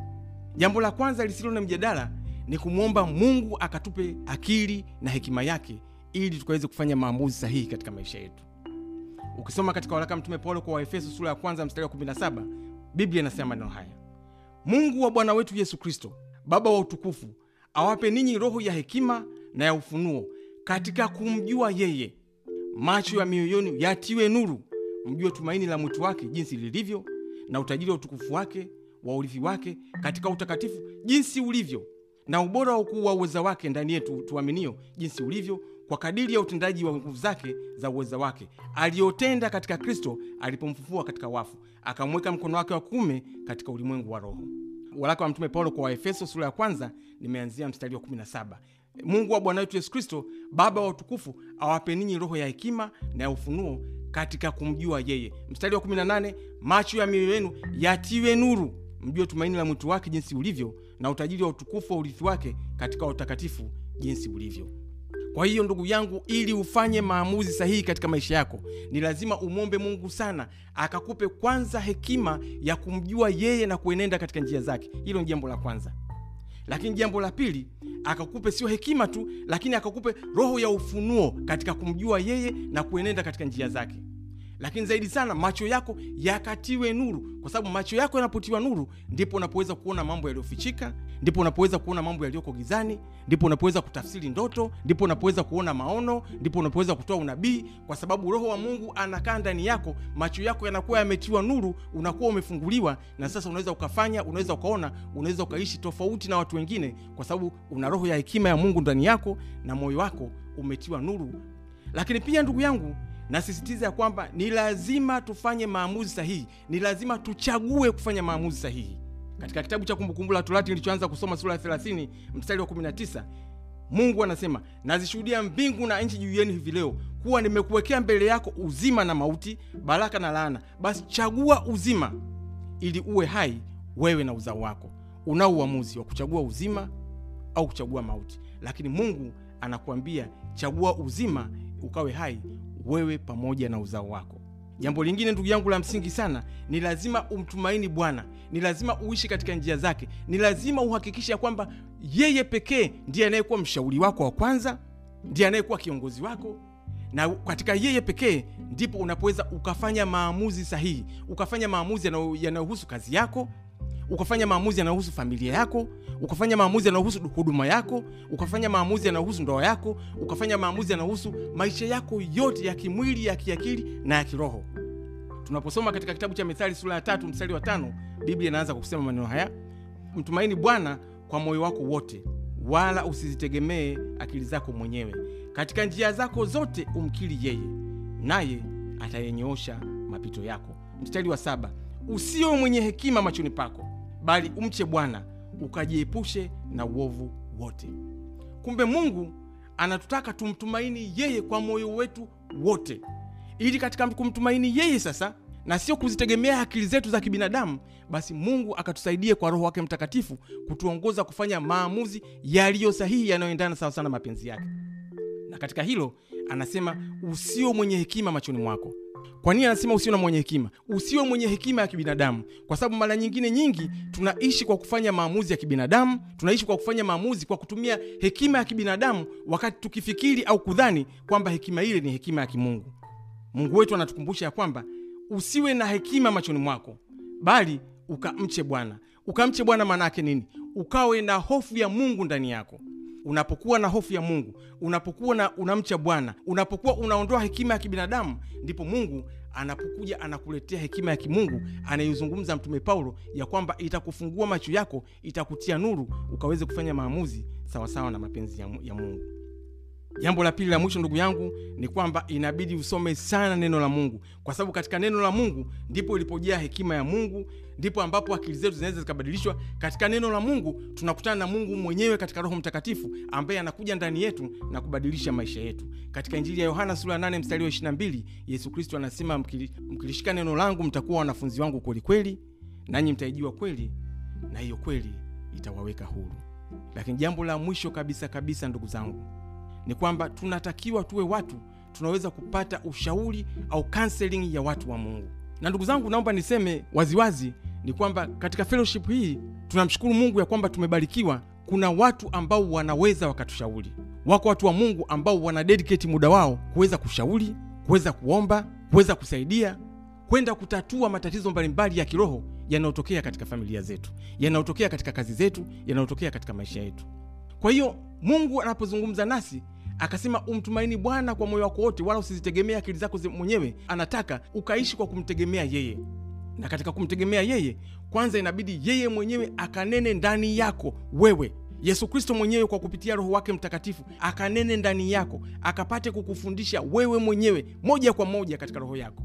Jambo la kwanza lisilo na mjadala ni kumwomba mungu akatupe akili na hekima yake ili tukaweze kufanya maamuzi sahihi katika maisha yetu. Ukisoma katika waraka mtume paulo kwa waefeso sura ya kwanza mstari wa 17 biblia inasema maneno haya. Mungu wa bwana wetu yesu kristo baba wa utukufu awape ninyi roho ya hekima na ya ufunuo katika kumjua yeye. Macho ya mioyoni yatiwe nuru mjue tumaini la mwitu wake jinsi lilivyo na utajiri wa utukufu wake wa urithi wake katika utakatifu jinsi ulivyo na ubora wa ukuu wa uweza wake ndani yetu tuaminio jinsi ulivyo kwa kadiri ya utendaji wa nguvu zake za uweza wake. Aliyotenda katika kristo alipomfufua katika wafu akamweka mkono wake wa kuume katika ulimwengu wa roho. Waraka wa mtume paulo kwa waefeso sura ya kwanza nimeanzia mstari wa 17 mungu wa bwana wetu yesu kristo baba wa utukufu awape ninyi roho ya hekima na ya ufunuo katika kumjua yeye. Mstari wa 18 macho ya mioyo yenu yatiwe nuru. Mjue tumaini la mwitu wake jinsi ulivyo na utajiri wa utukufu wa urithi wake katika utakatifu jinsi ulivyo. Kwa hiyo ndugu yangu ili ufanye maamuzi sahihi katika maisha yako ni lazima umwombe mungu sana akakupe kwanza hekima ya kumjua yeye na kuenenda katika njia zake. Hilo ni jambo la kwanza. Lakini jambo la pili akakupe sio hekima tu lakini akakupe roho ya ufunuo katika kumjua yeye na kuenenda katika njia zake lakini zaidi sana macho yako yakatiwe nuru. Kwa sababu macho yako yanapotiwa nuru ndipo unapoweza kuona mambo yaliyofichika ndipo unapoweza kuona mambo yaliyoko gizani ndipo unapoweza kutafsiri ndoto ndipo unapoweza kuona maono ndipo unapoweza kutoa unabii. Kwa sababu roho wa mungu anakaa ndani yako macho yako yanakuwa yametiwa nuru unakuwa umefunguliwa na sasa unaweza ukafanya unaweza ukaona unaweza ukaishi tofauti na watu wengine kwa sababu una roho ya hekima ya mungu ndani yako na moyo wako umetiwa nuru. Lakini pia ndugu yangu nasisitiza ya kwamba ni lazima tufanye maamuzi sahihi. Ni lazima tuchague kufanya maamuzi sahihi. Katika kitabu cha kumbukumbu la torati nilichoanza kusoma sura ya 30 mstari wa 19 mungu anasema nazishuhudia mbingu na nchi juu yenu hivi leo kuwa nimekuwekea mbele yako uzima na mauti baraka na laana. Basi chagua uzima ili uwe hai wewe na uzao wako. Unao uamuzi wa kuchagua uzima au kuchagua mauti. Lakini mungu anakuambia chagua uzima ukawe hai wewe pamoja na uzao wako. Jambo lingine ndugu yangu la msingi sana ni lazima umtumaini bwana. Ni lazima uishi katika njia zake. Ni lazima uhakikishe ya kwamba yeye pekee ndiye anayekuwa mshauri wako wa kwanza ndiye anayekuwa kiongozi wako. Na katika yeye pekee ndipo unapoweza ukafanya maamuzi sahihi ukafanya maamuzi yanayohusu kazi yako ukafanya maamuzi yanayohusu familia yako ukafanya maamuzi yanayohusu huduma yako ukafanya maamuzi yanayohusu ndoa yako ukafanya maamuzi yanayohusu maisha yako yote ya kimwili ya kiakili na ya kiroho. Tunaposoma katika kitabu cha mithali sura ya tatu mstari wa tano biblia inaanza kwa kusema maneno haya mtumaini bwana kwa moyo wako wote wala usizitegemee akili zako mwenyewe. Katika njia zako zote umkiri yeye naye atayenyoosha mapito yako. Mstari wa saba usiwe mwenye hekima machoni pako bali umche bwana ukajiepushe na uovu wote. Kumbe mungu anatutaka tumtumaini yeye kwa moyo wetu wote. Ili katika kumtumaini yeye sasa na sio kuzitegemea akili zetu za kibinadamu basi mungu akatusaidie kwa roho wake mtakatifu kutuongoza kufanya maamuzi yaliyo sahihi yanayoendana sawa sana mapenzi yake. Na katika hilo anasema usio mwenye hekima machoni mwako kwa nini anasema usiwe na mwenye hekima? Usiwe mwenye hekima ya kibinadamu. Kwa sababu mara nyingine nyingi tunaishi kwa kufanya maamuzi ya kibinadamu tunaishi kwa kufanya maamuzi kwa kutumia hekima ya kibinadamu wakati tukifikiri au kudhani kwamba hekima ile ni hekima ya kimungu. Mungu wetu anatukumbusha ya kwamba usiwe na hekima machoni mwako bali ukamche bwana. Ukamche bwana maana yake nini? Ukawe na hofu ya mungu ndani yako unapokuwa na hofu ya mungu unapokuwa na unamcha bwana unapokuwa unaondoa hekima ya kibinadamu ndipo mungu anapokuja anakuletea hekima ya kimungu anayozungumza mtume paulo ya kwamba itakufungua macho yako itakutia nuru ukaweze kufanya maamuzi sawasawa na mapenzi ya, mungu jambo la pili la mwisho ndugu yangu ni kwamba inabidi usome sana neno la mungu. Kwa sababu katika neno la mungu ndipo ilipojaa hekima ya mungu ndipo ambapo akili zetu zinaweza zikabadilishwa. Katika neno la mungu tunakutana na mungu mwenyewe katika roho mtakatifu ambaye anakuja ndani yetu na kubadilisha maisha yetu. Katika injili ya yohana sura ya 8 mstari wa 22 yesu kristo anasema mkilishika neno langu mtakuwa wanafunzi wangu kwelikweli nanyi mtaijua kweli na hiyo kweli itawaweka huru. Lakini jambo la mwisho kabisa kabisa ndugu zangu ni kwamba tunatakiwa tuwe watu tunaweza kupata ushauri au counseling ya watu wa mungu. Na ndugu zangu naomba niseme waziwazi ni kwamba katika fellowship hii tunamshukuru mungu ya kwamba tumebarikiwa. Kuna watu ambao wanaweza wakatushauri. Wako watu wa mungu ambao wana dedicate muda wao kuweza kushauri kuweza kuomba kuweza kusaidia kwenda kutatua matatizo mbalimbali ya kiroho yanayotokea katika familia zetu yanayotokea katika kazi zetu yanayotokea katika maisha yetu. Kwa hiyo mungu anapozungumza nasi akasema umtumaini bwana kwa moyo wako wote wala usizitegemea akili zako mwenyewe. Anataka ukaishi kwa kumtegemea yeye. Na katika kumtegemea yeye kwanza inabidi yeye mwenyewe akanene ndani yako wewe. Yesu kristo mwenyewe kwa kupitia roho wake mtakatifu akanene ndani yako akapate kukufundisha wewe mwenyewe moja kwa moja katika roho yako.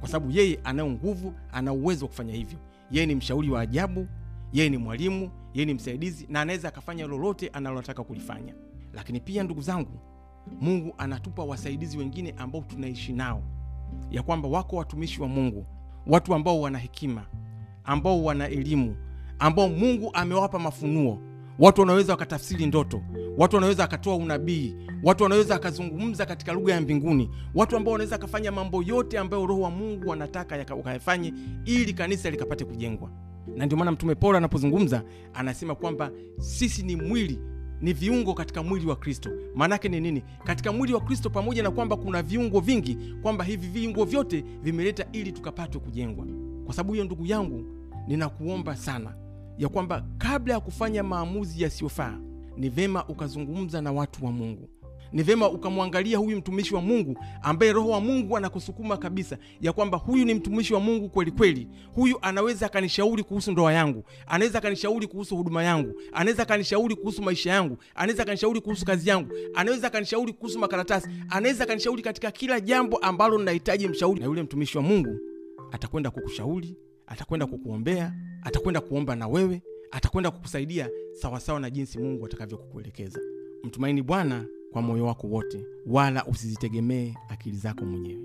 Kwa sababu yeye anayo nguvu ana uwezo wa kufanya hivyo. Yeye ni mshauri wa ajabu yeye ni mwalimu yeye ni msaidizi na anaweza akafanya lolote analotaka kulifanya. Lakini pia ndugu zangu mungu anatupa wasaidizi wengine ambao tunaishi nao. Ya kwamba wako watumishi wa mungu watu ambao wana hekima ambao wana elimu ambao mungu amewapa mafunuo. Watu wanaweza wakatafsiri ndoto watu wanaweza wakatoa unabii watu wanaweza wakazungumza katika lugha ya mbinguni watu ambao wanaweza wakafanya mambo yote ambayo roho wa mungu anataka ukayafanye ili kanisa likapate kujengwa. Na ndio maana mtume paulo anapozungumza anasema kwamba sisi ni mwili ni viungo katika mwili wa kristo. Maanake ni nini? Katika mwili wa kristo pamoja na kwamba kuna viungo vingi kwamba hivi viungo vyote vimeleta ili tukapatwe kujengwa. Kwa sababu hiyo ndugu yangu ninakuomba sana ya kwamba kabla ya kufanya maamuzi yasiyofaa ni vema ukazungumza na watu wa mungu ni vema ukamwangalia huyu mtumishi wa mungu ambaye roho wa mungu anakusukuma kabisa ya kwamba huyu ni mtumishi wa mungu kweli kweli. Huyu anaweza akanishauri kuhusu ndoa yangu anaweza akanishauri kuhusu huduma yangu anaweza akanishauri kuhusu maisha yangu anaweza akanishauri kuhusu kazi yangu anaweza akanishauri kuhusu makaratasi anaweza akanishauri katika kila jambo ambalo ninahitaji mshauri. Na yule mtumishi wa mungu atakwenda kukushauri atakwenda kukuombea atakwenda kuomba na wewe atakwenda kukusaidia sawasawa na jinsi mungu atakavyokukuelekeza. Mtumaini bwana kwa moyo wako wote wala usizitegemee akili zako mwenyewe